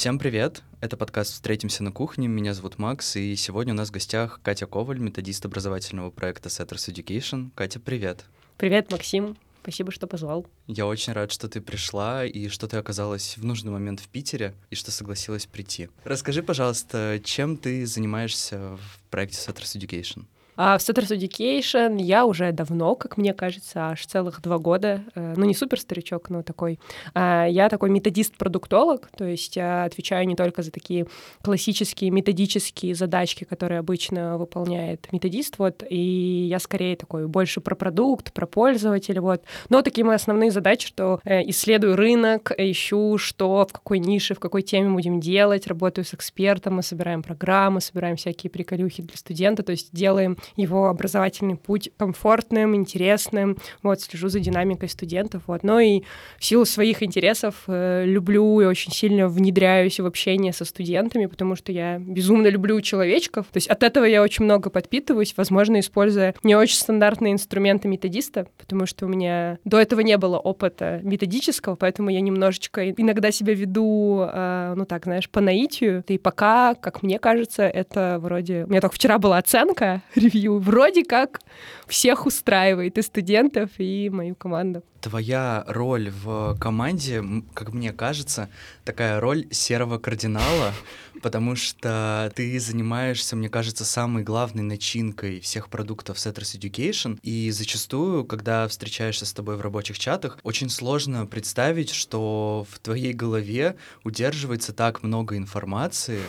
Всем привет! Это подкаст «Встретимся на кухне». Меня зовут Макс, и сегодня у нас в гостях Катя Коваль, методист образовательного проекта Setters Education. Катя, привет! Привет, Максим! Спасибо, что позвал. Я очень рад, что ты пришла и что ты оказалась в нужный момент в Питере и что согласилась прийти. Расскажи, пожалуйста, чем ты занимаешься в проекте Setters Education? А в Setters Education я уже давно, как мне кажется, аж целых два года, э, ну не супер старичок, но такой. А, я такой методист-продуктолог, то есть я отвечаю не только за такие классические методические задачки, которые обычно выполняет методист, вот, и я скорее такой больше про продукт, про пользователя, вот. Но такие мои основные задачи, что э, исследую рынок, ищу, что, в какой нише, в какой теме будем делать, работаю с экспертом, мы собираем программы, собираем всякие приколюхи для студента, то есть делаем его образовательный путь комфортным, интересным, вот, слежу за динамикой студентов, вот, но и в силу своих интересов э, люблю и очень сильно внедряюсь в общение со студентами, потому что я безумно люблю человечков, то есть от этого я очень много подпитываюсь, возможно, используя не очень стандартные инструменты методиста, потому что у меня до этого не было опыта методического, поэтому я немножечко иногда себя веду, э, ну так, знаешь, по наитию, и пока, как мне кажется, это вроде... У меня только вчера была оценка, ревью интервью. Вроде как всех устраивает и студентов, и мою команду. Твоя роль в команде, как мне кажется, такая роль серого кардинала, потому что ты занимаешься, мне кажется, самой главной начинкой всех продуктов Setters Education, и зачастую, когда встречаешься с тобой в рабочих чатах, очень сложно представить, что в твоей голове удерживается так много информации,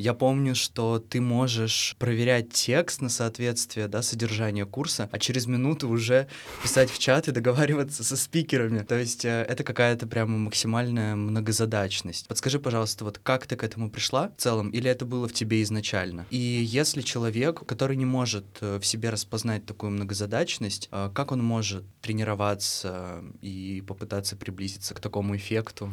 я помню, что ты можешь проверять текст на соответствие, да, содержание курса, а через минуту уже писать в чат и договариваться со спикерами. То есть э, это какая-то прямо максимальная многозадачность. Подскажи, пожалуйста, вот как ты к этому пришла в целом, или это было в тебе изначально? И если человек, который не может э, в себе распознать такую многозадачность, э, как он может тренироваться и попытаться приблизиться к такому эффекту?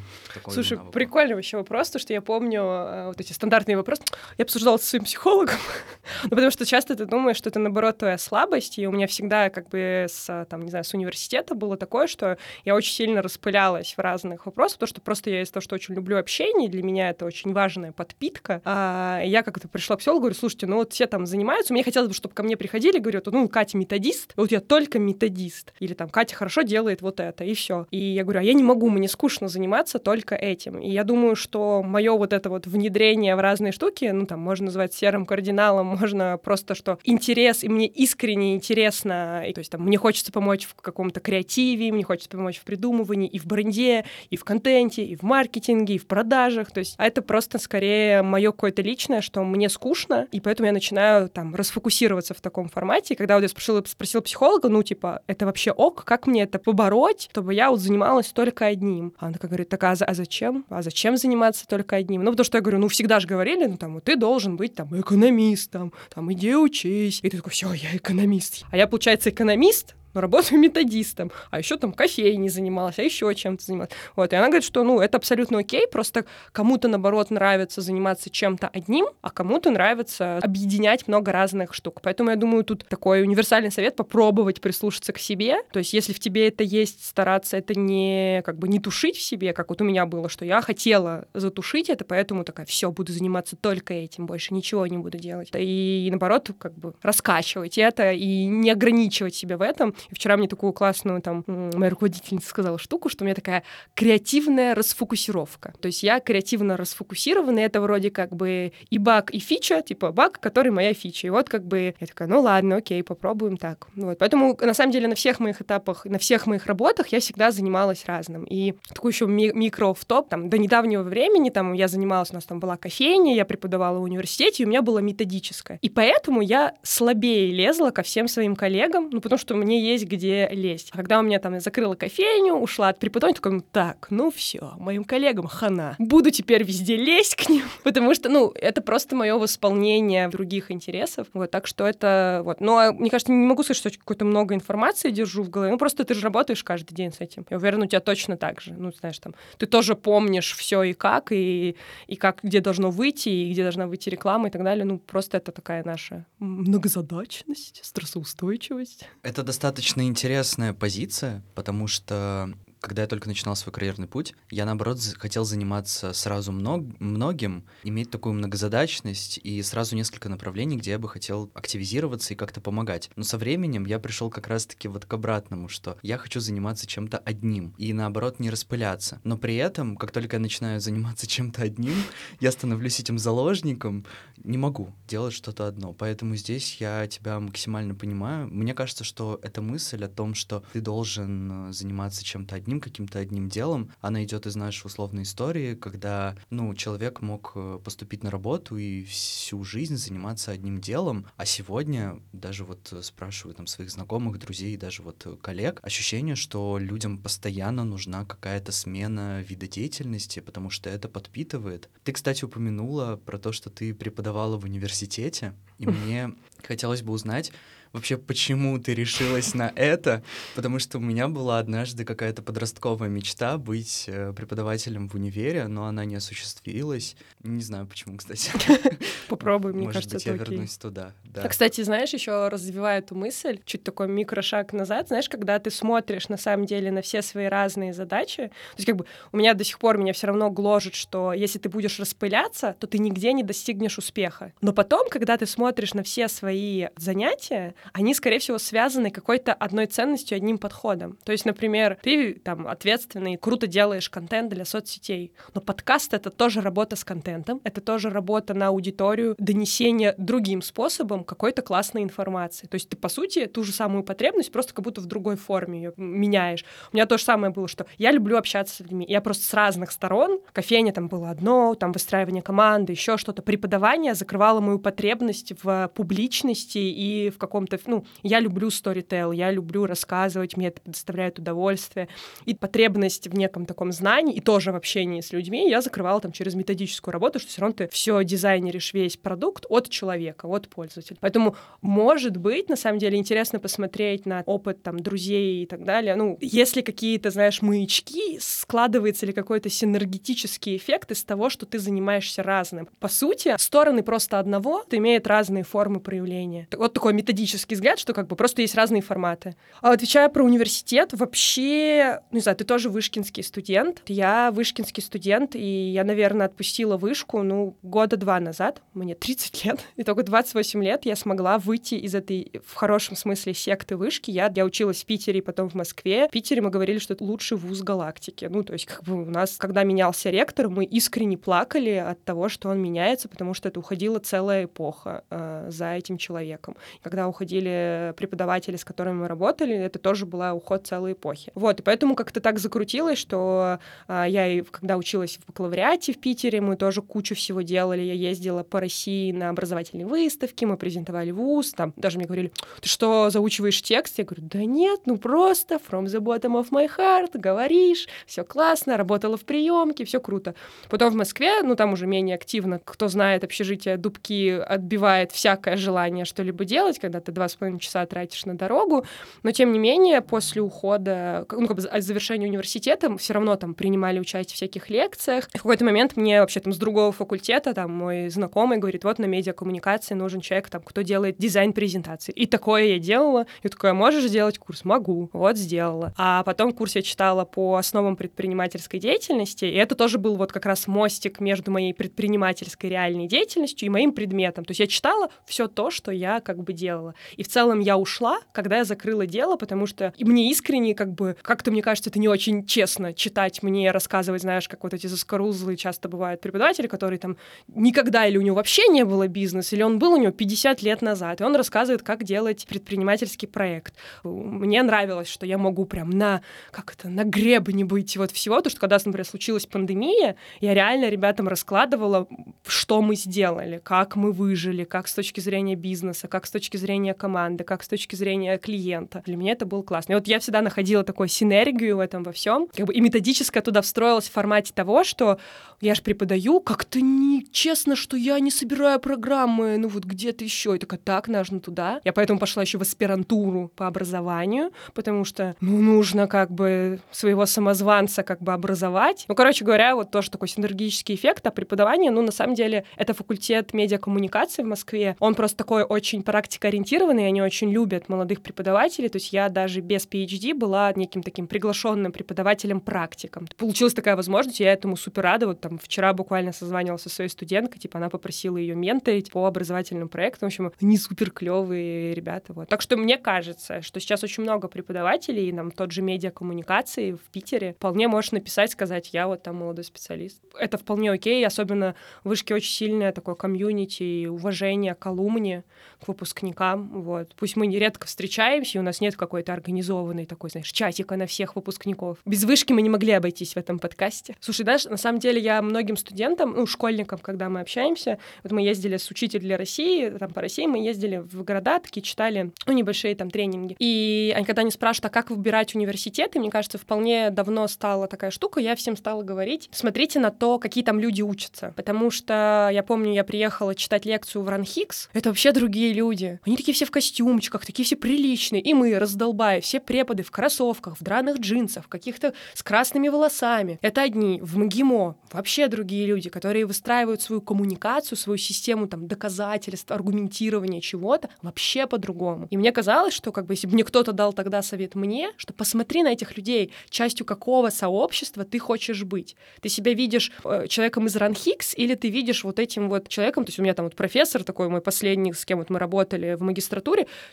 Слушай, навыку? прикольный вообще вопрос, то, что я помню вот эти стандартные вопросы, просто я обсуждала со своим психологом, ну, потому что часто ты думаешь, что это, наоборот, твоя слабость, и у меня всегда как бы с, там, не знаю, с университета было такое, что я очень сильно распылялась в разных вопросах, потому что просто я из-за того, что очень люблю общение, для меня это очень важная подпитка, а я как-то пришла к психологу, говорю, слушайте, ну вот все там занимаются, мне хотелось бы, чтобы ко мне приходили, говорят, ну, Катя методист, вот я только методист, или там, Катя хорошо делает вот это, и все. И я говорю, а я не могу, мне скучно заниматься только этим. И я думаю, что мое вот это вот внедрение в разные штуки, штуки, ну, там, можно назвать серым кардиналом, можно просто, что интерес, и мне искренне интересно, и, то есть, там, мне хочется помочь в каком-то креативе, мне хочется помочь в придумывании, и в бренде, и в контенте, и в маркетинге, и в продажах, то есть, а это просто скорее мое какое-то личное, что мне скучно, и поэтому я начинаю, там, расфокусироваться в таком формате, когда вот я спросила, спросила психолога, ну, типа, это вообще ок, как мне это побороть, чтобы я вот занималась только одним? А она такая говорит, так, а, а зачем? А зачем заниматься только одним? Ну, потому что я говорю, ну, всегда же говорили, там, ты должен быть там экономистом, там, иди учись. И ты такой, все, я экономист. А я, получается, экономист, но работаю методистом, а еще там кофейней занималась, а еще чем-то занималась. Вот, и она говорит, что, ну, это абсолютно окей, просто кому-то, наоборот, нравится заниматься чем-то одним, а кому-то нравится объединять много разных штук. Поэтому я думаю, тут такой универсальный совет попробовать прислушаться к себе. То есть, если в тебе это есть, стараться это не как бы не тушить в себе, как вот у меня было, что я хотела затушить это, поэтому такая, все, буду заниматься только этим, больше ничего не буду делать. И наоборот, как бы раскачивать это и не ограничивать себя в этом, и вчера мне такую классную там моя руководительница сказала штуку, что у меня такая креативная расфокусировка. То есть я креативно расфокусирована, это вроде как бы и баг, и фича, типа баг, который моя фича. И вот как бы я такая, ну ладно, окей, попробуем так. Вот. Поэтому на самом деле на всех моих этапах, на всех моих работах я всегда занималась разным. И такой еще ми- микро в топ, там, до недавнего времени там я занималась, у нас там была кофейня, я преподавала в университете, и у меня было методическое. И поэтому я слабее лезла ко всем своим коллегам, ну, потому что мне есть где лезть. А когда у меня там я закрыла кофейню, ушла от преподавания, такой, «Ну так, ну все, моим коллегам хана. Буду теперь везде лезть к ним, потому что, ну, это просто мое восполнение других интересов. Вот, так что это вот. Ну, а, мне кажется, не могу сказать, что какой-то много информации держу в голове. Ну, просто ты же работаешь каждый день с этим. Я уверена, у тебя точно так же. Ну, знаешь, там, ты тоже помнишь все и как, и, и как, где должно выйти, и где должна выйти реклама и так далее. Ну, просто это такая наша многозадачность, стрессоустойчивость. Это достаточно интересная позиция, потому что когда я только начинал свой карьерный путь, я, наоборот, хотел заниматься сразу мног многим, иметь такую многозадачность и сразу несколько направлений, где я бы хотел активизироваться и как-то помогать. Но со временем я пришел как раз-таки вот к обратному, что я хочу заниматься чем-то одним и, наоборот, не распыляться. Но при этом, как только я начинаю заниматься чем-то одним, я становлюсь этим заложником, не могу делать что-то одно. Поэтому здесь я тебя максимально понимаю. Мне кажется, что эта мысль о том, что ты должен э, заниматься чем-то одним, каким-то одним делом, она идет из нашей условной истории, когда, ну, человек мог э, поступить на работу и всю жизнь заниматься одним делом, а сегодня даже вот э, спрашиваю там своих знакомых, друзей, даже вот коллег, ощущение, что людям постоянно нужна какая-то смена вида деятельности, потому что это подпитывает. Ты, кстати, упомянула про то, что ты преподавала в университете, и мне хотелось бы узнать, вообще, почему ты решилась на это, потому что у меня была однажды какая-то подростковая мечта быть э, преподавателем в универе, но она не осуществилась. Не знаю, почему, кстати. Попробуй, мне Может кажется, быть, я это окей. вернусь туда. Да. А, кстати, знаешь, еще развивая эту мысль, чуть такой микрошаг назад, знаешь, когда ты смотришь на самом деле на все свои разные задачи, то есть как бы у меня до сих пор меня все равно гложет, что если ты будешь распыляться, то ты нигде не достигнешь успеха. Но потом, когда ты смотришь на все свои занятия, они, скорее всего, связаны какой-то одной ценностью, одним подходом. То есть, например, ты там ответственный, круто делаешь контент для соцсетей, но подкаст — это тоже работа с контентом, это тоже работа на аудиторию, донесение другим способом какой-то классной информации. То есть ты, по сути, ту же самую потребность просто как будто в другой форме ее меняешь. У меня то же самое было, что я люблю общаться с людьми. Я просто с разных сторон, кофейня там было одно, там выстраивание команды, еще что-то, преподавание закрывало мою потребность в публичности и в каком-то, ну, я люблю storytell, я люблю рассказывать, мне это доставляет удовольствие. И потребность в неком таком знании, и тоже в общении с людьми я закрывала там через методическую работу, что все равно ты все дизайнеришь весь продукт от человека, от пользователя. Поэтому, может быть, на самом деле интересно посмотреть на опыт там друзей и так далее. Ну, если какие-то, знаешь, маячки, складывается ли какой-то синергетический эффект из того, что ты занимаешься разным. По сути, стороны просто одного имеют разные формы проявления. Вот такой методический взгляд, что как бы просто есть разные форматы. А отвечая про университет, вообще, ну, не знаю, ты тоже вышкинский студент. Я вышкинский студент, и я, наверное, отпустила вышку, ну, года два назад. Мне 30 лет. И только 28 лет я смогла выйти из этой, в хорошем смысле, секты вышки. Я, я училась в Питере, потом в Москве. В Питере мы говорили, что это лучший вуз галактики. Ну, то есть, как бы у нас, когда менялся ректор, мы искренне плакали от того, что он меняется, потому что это уходила целая эпоха э, за этим человеком. Когда уходили преподаватели, с которыми мы работали, это тоже была уход целой эпохи. Вот, и поэтому как-то так закрутилось, что э, я, и когда училась в бакалавриате в Питере, мы тоже кучу всего делали. Я ездила по России на образовательные выставки, мы презентовали вуз, там даже мне говорили, ты что, заучиваешь текст? Я говорю, да нет, ну просто from the bottom of my heart, говоришь, все классно, работала в приемке, все круто. Потом в Москве, ну там уже менее активно, кто знает, общежитие Дубки отбивает всякое желание что-либо делать, когда ты два с половиной часа тратишь на дорогу, но тем не менее после ухода, ну как бы от завершения университета все равно там принимали участие в всяких лекциях. И в какой-то момент мне вообще там с другого факультета там мой знакомый говорит, вот на медиакоммуникации нужен человек, там, кто делает дизайн презентации. И такое я делала. И такое, можешь сделать курс? Могу. Вот сделала. А потом курс я читала по основам предпринимательской деятельности, и это тоже был вот как раз мостик между моей предпринимательской реальной деятельностью и моим предметом. То есть я читала все то, что я как бы делала. И в целом я ушла, когда я закрыла дело, потому что мне искренне как бы, как-то мне кажется, это не очень честно читать мне, рассказывать, знаешь, как вот эти заскорузлые часто бывают преподаватели, которые там никогда или у него вообще не было бизнеса, или он был у него 50 лет назад, и он рассказывает, как делать предпринимательский проект. Мне нравилось, что я могу прям на, как это, на гребне быть вот всего, то, что когда, например, случилась пандемия, я реально ребятам раскладывала, что мы сделали, как мы выжили, как с точки зрения бизнеса, как с точки зрения команды, как с точки зрения клиента. Для меня это было классно. И вот я всегда находила такую синергию в этом во всем, как бы и методически туда встроилась в формате того, что я же преподаю, как-то нечестно, что я не собираю программы, ну вот где-то еще. И такая, так, нужно туда. Я поэтому пошла еще в аспирантуру по образованию, потому что, ну, нужно как бы своего самозванца как бы образовать. Ну, короче говоря, вот тоже такой синергический эффект, а преподавание, ну, на самом деле, это факультет медиакоммуникации в Москве. Он просто такой очень практикоориентированный, они очень любят молодых преподавателей, то есть я даже без PhD была неким таким приглашенным преподавателем-практиком. Получилась такая возможность, я этому супер рада. Вот там вчера буквально созванивался со своей студенткой, типа она попросила ее менторить по образовательным проектам. В общем, они супер клевые ребята. Вот. Так что мне кажется, что сейчас очень много преподавателей, и нам тот же медиакоммуникации в Питере вполне можешь написать, сказать, я вот там молодой специалист. Это вполне окей, особенно в вышке очень сильное такое комьюнити, уважение к алумне, к выпускникам. Вот. Пусть мы нередко встречаемся, и у нас нет какой-то организованной такой, знаешь, чатика на всех выпускников. Без вышки мы не могли обойтись в этом подкасте. Слушай, знаешь, на самом деле я многим студентам, ну, школьникам, когда мы общаемся, вот мы ездили с учитель для России, там по России мы ездили в города, такие читали, ну, небольшие там тренинги. И они когда они спрашивают, а как выбирать университеты, мне кажется, вполне давно стала такая штука, я всем стала говорить, смотрите на то, какие там люди учатся. Потому что я помню, я приехала читать лекцию в Ранхикс, это вообще другие люди. Они такие все в костюмчиках, такие все приличные. И мы, раздолбая, все преподы в кроссовках, в драных джинсах, каких-то с красными волосами. Это одни. В МГИМО вообще другие люди, которые выстраивают свою коммуникацию, свою систему там доказательств, аргументирования чего-то вообще по-другому. И мне казалось, что как бы если бы мне кто-то дал тогда совет мне, что посмотри на этих людей, частью какого сообщества ты хочешь быть. Ты себя видишь э, человеком из Ранхикс или ты видишь вот этим вот человеком, то есть у меня там вот профессор такой, мой последний, с кем вот мы работали в магистратуре,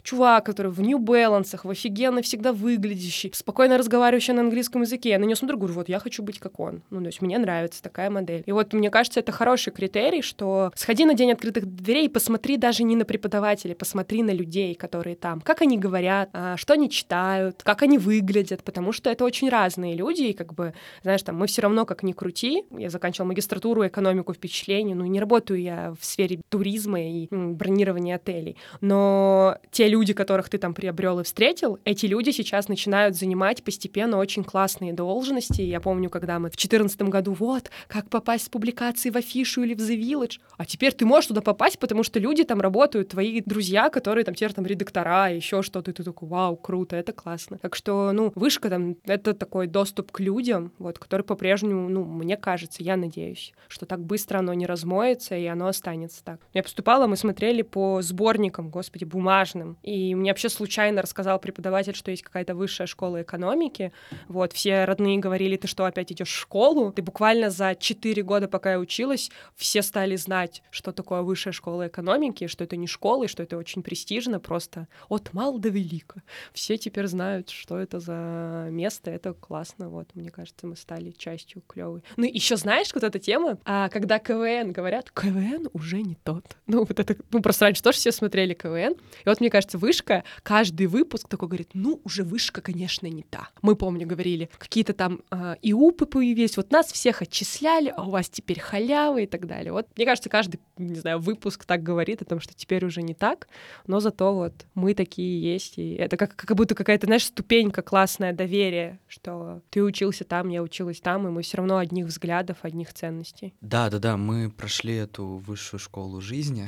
чувак, который в New Balance, в офигенно всегда выглядящий, спокойно разговаривающий на английском языке. Я на него смотрю, говорю, вот я хочу быть как он. Ну, то есть мне нравится такая модель. И вот мне кажется, это хороший критерий, что сходи на день открытых дверей и посмотри даже не на преподавателей, посмотри на людей, которые там, как они говорят, а, что они читают, как они выглядят, потому что это очень разные люди, и как бы, знаешь, там, мы все равно как ни крути, я заканчивала магистратуру, экономику впечатлений, ну, не работаю я в сфере туризма и бронирования отелей, но те люди, которых ты там приобрел и встретил, эти люди сейчас начинают занимать постепенно очень классные должности. Я помню, когда мы в 2014 году, вот, как попасть с публикации в афишу или в The Village, а теперь ты можешь туда попасть, потому что люди там работают, твои друзья, которые там теперь там редактора, еще что-то, и ты такой, вау, круто, это классно. Так что, ну, вышка там, это такой доступ к людям, вот, который по-прежнему, ну, мне кажется, я надеюсь, что так быстро оно не размоется, и оно останется так. Я поступала, мы смотрели по сборникам, господи, бумажным, и мне вообще случайно рассказал преподаватель, что есть какая-то высшая школа экономики, вот, все родные говорили, ты что, опять идешь в школу? Ты буквально за 4 года, пока я училась, все стали знать, что такое высшая школа экономики, что это не школа, и что это очень престижно, просто от мал до велика. Все теперь знают, что это за место, это классно, вот, мне кажется, мы стали частью клевой. Ну, еще знаешь, вот эта тема, а, когда КВН говорят, КВН уже не тот. Ну, вот это, ну, просто раньше тоже все смотрели КВН, и вот, мне кажется, вышка, каждый выпуск такой говорит, ну, уже вышка, конечно, не та. Мы, помню, говорили, какие-то там э, ИУПы появились, вот нас всех отчисляли, а у вас теперь халява и так далее. Вот, мне кажется, каждый, не знаю, выпуск так говорит о том, что теперь уже не так, но зато вот мы такие есть, и это как, как будто какая-то, знаешь, ступенька классная доверия, что ты учился там, я училась там, и мы все равно одних взглядов, одних ценностей. Да, да, да, мы прошли эту высшую школу жизни,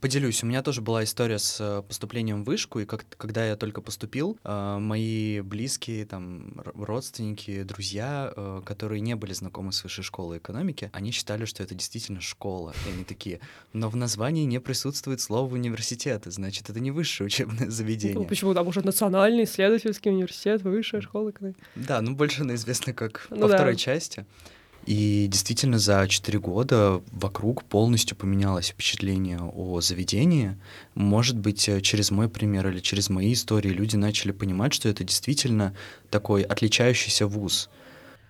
Поделюсь, у меня тоже была история с э, поступлением в вышку, и как, когда я только поступил, э, мои близкие, там, родственники, друзья, э, которые не были знакомы с высшей школой экономики, они считали, что это действительно школа, и они такие, но в названии не присутствует слово университет, значит, это не высшее учебное заведение. Ну, почему? Там уже национальный исследовательский университет, высшая школа экономики. Да, ну больше она известна как ну, во да. второй части. И действительно за 4 года вокруг полностью поменялось впечатление о заведении. Может быть, э, через мой пример или через мои истории люди начали понимать, что это действительно такой отличающийся вуз.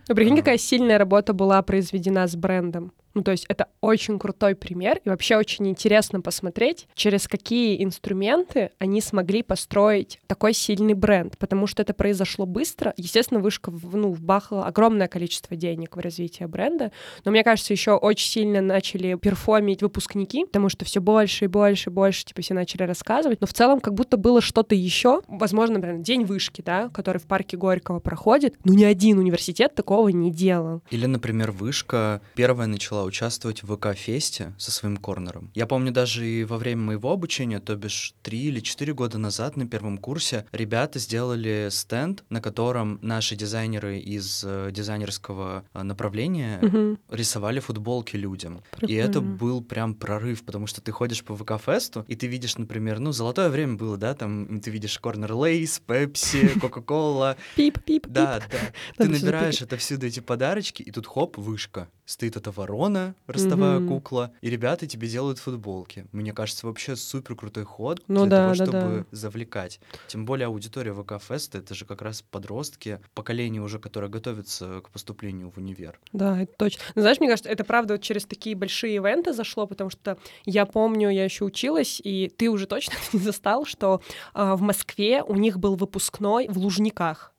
Ну, прикинь, какая сильная работа была произведена с брендом. Ну, то есть это очень крутой пример, и вообще очень интересно посмотреть, через какие инструменты они смогли построить такой сильный бренд, потому что это произошло быстро. Естественно, вышка ну, вбахала огромное количество денег в развитие бренда, но мне кажется, еще очень сильно начали перформить выпускники, потому что все больше и больше и больше, типа, все начали рассказывать, но в целом как будто было что-то еще, возможно, например, день вышки, да, который в парке Горького проходит, ну, ни один университет такого не делал. Или, например, вышка первая начала участвовать в ВК-фесте со своим корнером. Я помню даже и во время моего обучения, то бишь три или четыре года назад на первом курсе, ребята сделали стенд, на котором наши дизайнеры из э, дизайнерского э, направления Мгм. рисовали футболки людям. И Прикольно. это был прям прорыв, потому что ты ходишь по ВК-фесту, и ты видишь, например, ну, золотое время было, да, там ты видишь корнер Lay's, Пепси, Кока-Кола, Пип, пип, да, да. Ты набираешь запикать. отовсюду эти подарочки, и тут хоп, вышка. Стоит эта ворона, ростовая Мгм. кукла, и ребята тебе делают футболки. Мне кажется, вообще супер крутой ход Ну для да, того, да, чтобы да. завлекать. Тем более аудитория ВК Феста это же как раз подростки, поколение уже, которое готовится к поступлению в универ. Да, это точно. Но знаешь, мне кажется, это правда вот через такие большие ивенты зашло, потому что я помню, я еще училась, и ты уже точно не застал, что а, в Москве у них был выпускной в Лужниках.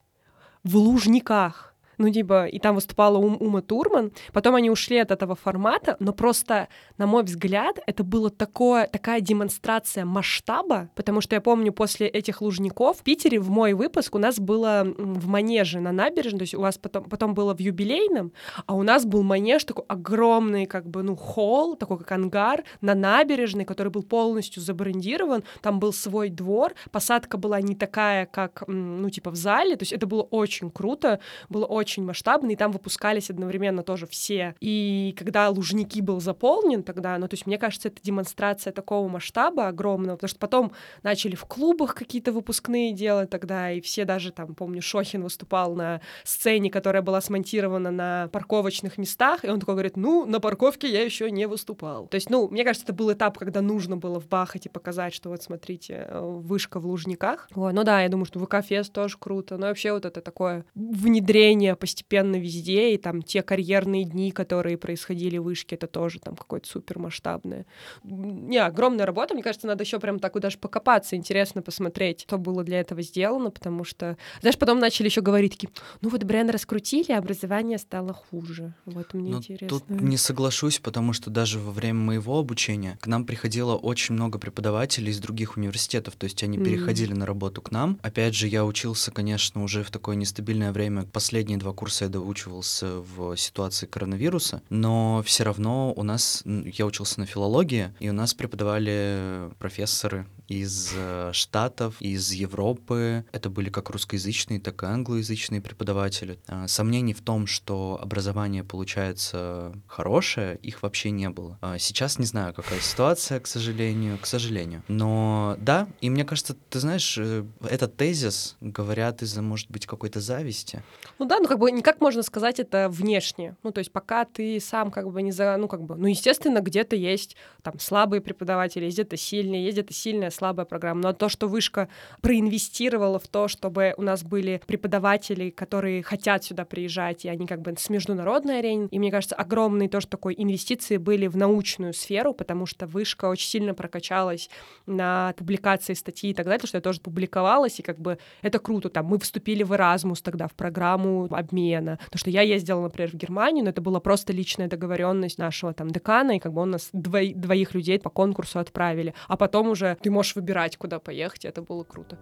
В Лужниках. Ну, типа, и там выступала Ум- Ума Турман. Потом они ушли от этого формата, но просто, на мой взгляд, это было такое, такая демонстрация масштаба, потому что я помню, после этих Лужников в Питере в мой выпуск у нас было в Манеже на набережной, то есть у вас потом, потом было в юбилейном, а у нас был манеж такой огромный, как бы, ну, холл, такой как ангар на набережной, который был полностью забрендирован, там был свой двор, посадка была не такая, как, ну, типа в зале, то есть это было очень круто, было очень масштабно, и там выпускались одновременно тоже все. И когда Лужники был заполнен тогда, ну, то есть мне кажется, это демонстрация такого масштаба огромного, потому что потом начали в клубах какие-то выпускные делать тогда, и все даже там, помню, Шохин выступал на сцене, которая была смонтирована на парковочных местах, и он такой говорит, ну, на парковке я еще не выступал. То есть, ну, мне кажется, это был этап, когда нужно было вбахать и показать, что вот, смотрите, э, вышка в Лужниках. Ой, ну да, я думаю, что ВК-фест тоже круто, но вообще вот это такое внедрение постепенно везде, и там те карьерные дни, которые происходили в вышке, это тоже там какое-то супер масштабное. Не, огромная работа, мне кажется, надо еще прям так вот даже покопаться, интересно посмотреть, что было для этого сделано, потому что, знаешь, потом начали еще говорить такие, ну вот бренд раскрутили, а образование стало хуже. Вот мне Ну, интересно. тут не соглашусь, потому что даже во время моего обучения к нам приходило очень много преподавателей из других университетов, то есть они М. переходили на работу к нам. Опять же, я учился, конечно, уже в такое нестабильное время. Последние два курса я доучивался в ситуации коронавируса, но все равно у нас, я учился на филологии, и у нас преподавали профессоры из э, Штатов, из Европы. Это были как русскоязычные, так и англоязычные преподаватели. А, Сомнений в том, что образование получается хорошее, их вообще не было. А, Сейчас не знаю, какая ситуация, к сожалению, к сожалению. Но да, и мне кажется, ты знаешь, э, этот тезис говорят из-за, может быть, какой-то зависти. Ну да, ну как бы никак можно сказать это внешне. Ну то есть пока ты сам как бы не за... Ну как бы, ну естественно, где-то есть там слабые преподаватели, есть где-то сильные, есть где-то сильная, слабая программа. Но то, что Вышка проинвестировала в то, чтобы у нас были преподаватели, которые хотят сюда приезжать, и они как бы с международной арены. И мне кажется, огромные тоже такой инвестиции были в научную сферу, потому что Вышка очень сильно прокачалась на публикации статьи и так далее, что я тоже публиковалась, и как бы это круто. Там мы вступили в Erasmus тогда, в программу обмена. Потому что я ездила, например, в Германию, но это была просто личная договоренность нашего там декана, и как бы он нас двои- двоих людей по конкурсу отправили. А потом уже ты можешь выбирать, куда поехать, это было круто.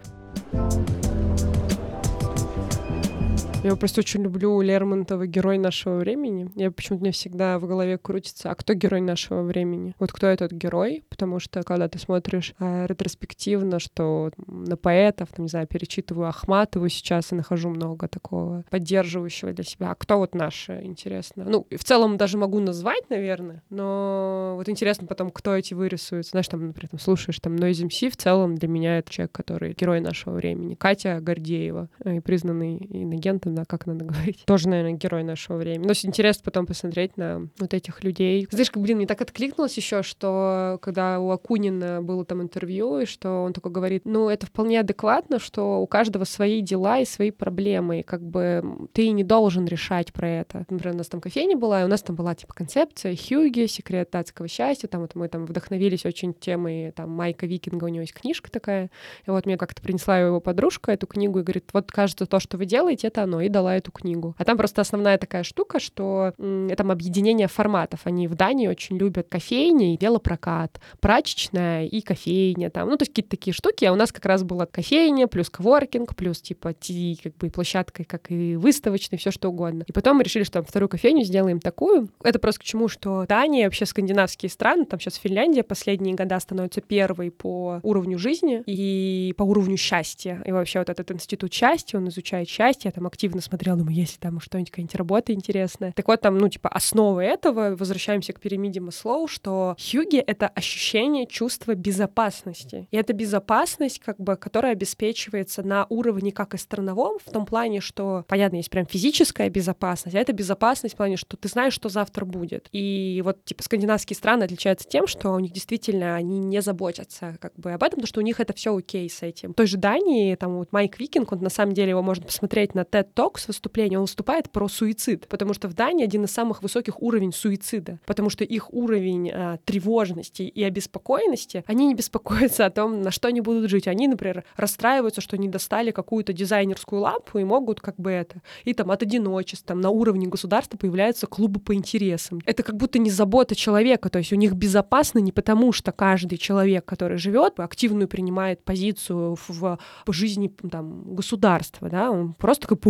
Я просто очень люблю Лермонтова «Герой нашего времени». Я почему-то мне всегда в голове крутится, а кто герой нашего времени? Вот кто этот герой? Потому что когда ты смотришь э, ретроспективно, что на поэтов, там, не знаю, перечитываю Ахматову сейчас и нахожу много такого поддерживающего для себя. А кто вот наш, интересно? Ну, в целом даже могу назвать, наверное, но вот интересно потом, кто эти вырисуются. Знаешь, там, например, там, слушаешь там Noise MC, в целом для меня это человек, который герой нашего времени. Катя Гордеева, э, признанный иногентом, да, как надо говорить. Тоже, наверное, герой нашего времени. Но интересно потом посмотреть на вот этих людей. Знаешь, как, блин, мне так откликнулось еще, что когда у Акунина было там интервью, и что он такой говорит, ну, это вполне адекватно, что у каждого свои дела и свои проблемы, и как бы ты не должен решать про это. Например, у нас там кофейня была, и у нас там была, типа, концепция Хьюги, секрет датского счастья, там вот мы там вдохновились очень темой, там, Майка Викинга, у него есть книжка такая, и вот мне как-то принесла его подружка эту книгу и говорит, вот кажется, то, что вы делаете, это оно. Равно, и дала эту книгу. А там просто основная такая штука, что это объединение форматов. Они в Дании очень любят кофейни и велопрокат, прачечная и кофейня там. Ну, то есть какие-то такие штуки. А у нас как раз была кофейня, плюс коворкинг, плюс типа ти, как бы площадка, как и выставочный, все что угодно. И потом мы решили, что там вторую кофейню сделаем такую. Это просто к чему, что Дания, вообще скандинавские страны, там сейчас Финляндия последние года становится первой по уровню жизни и по уровню счастья. И вообще вот этот институт счастья, он изучает счастье. Я там активно смотрела, думаю, если там что-нибудь, какая-нибудь работа интересная. Так вот, там, ну, типа, основа этого, возвращаемся к пирамиде Маслоу, что Хьюги — это ощущение чувства безопасности. И эта безопасность, как бы, которая обеспечивается на уровне как и страновом, в том плане, что, понятно, есть прям физическая безопасность, а это безопасность в плане, что ты знаешь, что завтра будет. И вот, типа, скандинавские страны отличаются тем, что у них действительно они не заботятся как бы об этом, потому что у них это все окей с этим. В той же Дании, там вот Майк Викинг, он на самом деле его можно посмотреть на TED Talks выступление, он выступает про суицид, потому что в Дании один из самых высоких уровней суицида, потому что их уровень а, тревожности и обеспокоенности, они не беспокоятся о том, на что они будут жить. Они, например, расстраиваются, что не достали какую-то дизайнерскую лампу и могут как бы это. И там от одиночества, там на уровне государства появляются клубы по интересам. Это как будто не забота человека, то есть у них безопасно не потому, что каждый человек, который живет, активную принимает позицию в, в жизни там, государства, да, он просто как по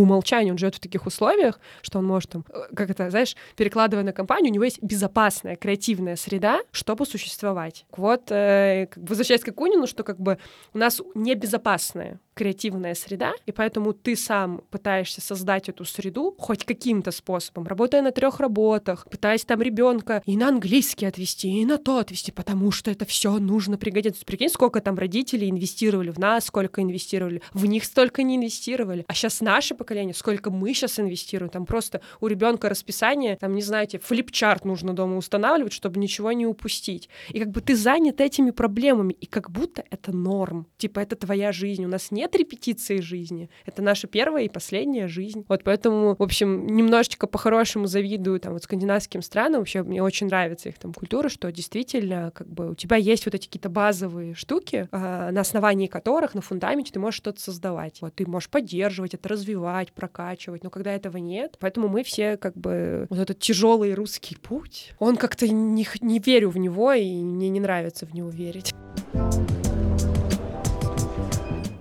он живет в таких условиях, что он может там, э, как это, знаешь, перекладывая на компанию, у него есть безопасная, креативная среда, чтобы существовать. Вот, э, возвращаясь к Кунину, что как бы у нас небезопасная креативная среда, и поэтому ты сам пытаешься создать эту среду хоть каким-то способом, работая на трех работах, пытаясь там ребенка и на английский отвести, и на то отвести, потому что это все нужно пригодиться. Прикинь, сколько там родителей инвестировали в нас, сколько инвестировали, в них столько не инвестировали. А сейчас наше поколение, сколько мы сейчас инвестируем, там просто у ребенка расписание, там, не знаете, флипчарт нужно дома устанавливать, чтобы ничего не упустить. И как бы ты занят этими проблемами, и как будто это норм. Типа, это твоя жизнь. У нас нет нет репетиции жизни. Это наша первая и последняя жизнь. Вот поэтому, в общем, немножечко по-хорошему завидую там вот скандинавским странам. Вообще мне очень нравится их там культура, что действительно как бы у тебя есть вот эти какие-то базовые штуки, э, на основании которых, на фундаменте ты можешь что-то создавать. Вот ты можешь поддерживать это, развивать, прокачивать. Но когда этого нет, поэтому мы все как бы вот этот тяжелый русский путь, он как-то не, не верю в него и мне не нравится в него верить.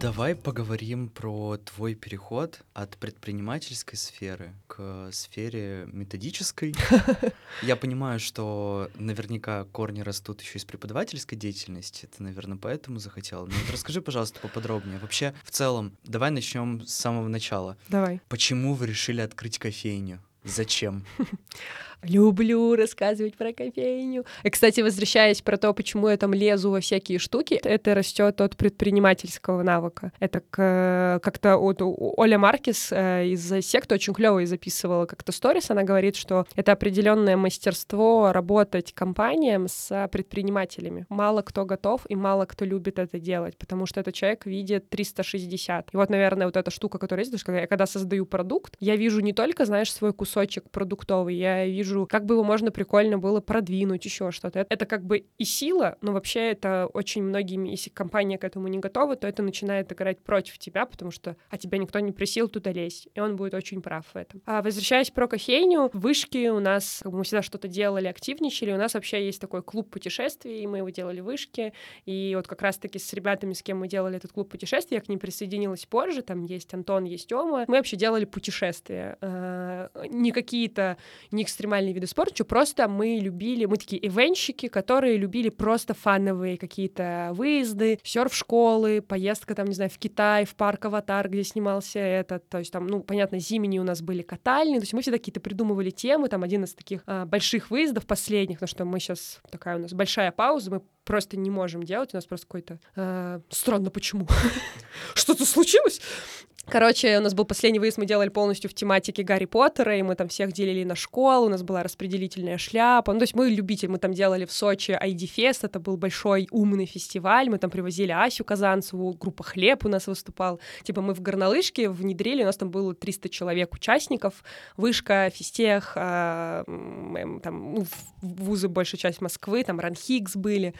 Давай поговорим про твой переход от предпринимательской сферы к сфере методической. Я понимаю, что наверняка корни растут еще из преподавательской деятельности. Ты, наверное, поэтому захотела. Но вот расскажи, пожалуйста, поподробнее. Вообще, в целом, давай начнем с самого начала. Давай. Почему вы решили открыть кофейню? Зачем? Люблю рассказывать про кофейню. И, кстати, возвращаясь про то, почему я там лезу во всякие штуки, это растет от предпринимательского навыка. Это как-то вот Оля Маркис э, из секты очень клево записывала как-то сторис. Она говорит, что это определенное мастерство работать компаниям с предпринимателями. Мало кто готов и мало кто любит это делать, потому что этот человек видит 360. И вот, наверное, вот эта штука, которая есть, что я когда создаю продукт, я вижу не только, знаешь, свой кусочек продуктовый, я вижу вижу, как бы его можно прикольно было продвинуть, еще что-то. Это как бы и сила, но вообще это очень многими, если компания к этому не готова, то это начинает играть против тебя, потому что а тебя никто не просил туда лезть, и он будет очень прав в этом. А возвращаясь про кофейню, вышки у нас, как бы мы всегда что-то делали, активничали, у нас вообще есть такой клуб путешествий, и мы его делали в вышке, и вот как раз-таки с ребятами, с кем мы делали этот клуб путешествий, я к ним присоединилась позже, там есть Антон, есть Тёма, мы вообще делали путешествия, а, не какие-то не экстремальные экстремальные виды спорта, что просто мы любили, мы такие ивенщики, которые любили просто фановые какие-то выезды, серф-школы, поездка там, не знаю, в Китай, в парк Аватар, где снимался этот, то есть там, ну, понятно, зимние у нас были катальни, то есть мы всегда какие-то придумывали темы, там один из таких а, больших выездов последних, потому что мы сейчас, такая у нас большая пауза, мы просто не можем делать, у нас просто какой-то... Э, странно, почему? Что-то случилось? Короче, у нас был последний выезд, мы делали полностью в тематике Гарри Поттера, и мы там всех делили на школу, у нас была распределительная шляпа. Ну, то есть мы любители, мы там делали в Сочи ID Fest, это был большой умный фестиваль, мы там привозили Асю Казанцеву, группа «Хлеб» у нас выступал. Типа мы в горнолыжке внедрили, у нас там было 300 человек участников, вышка, физтех, э, там ну, вузы большая часть Москвы, там Ранхикс были.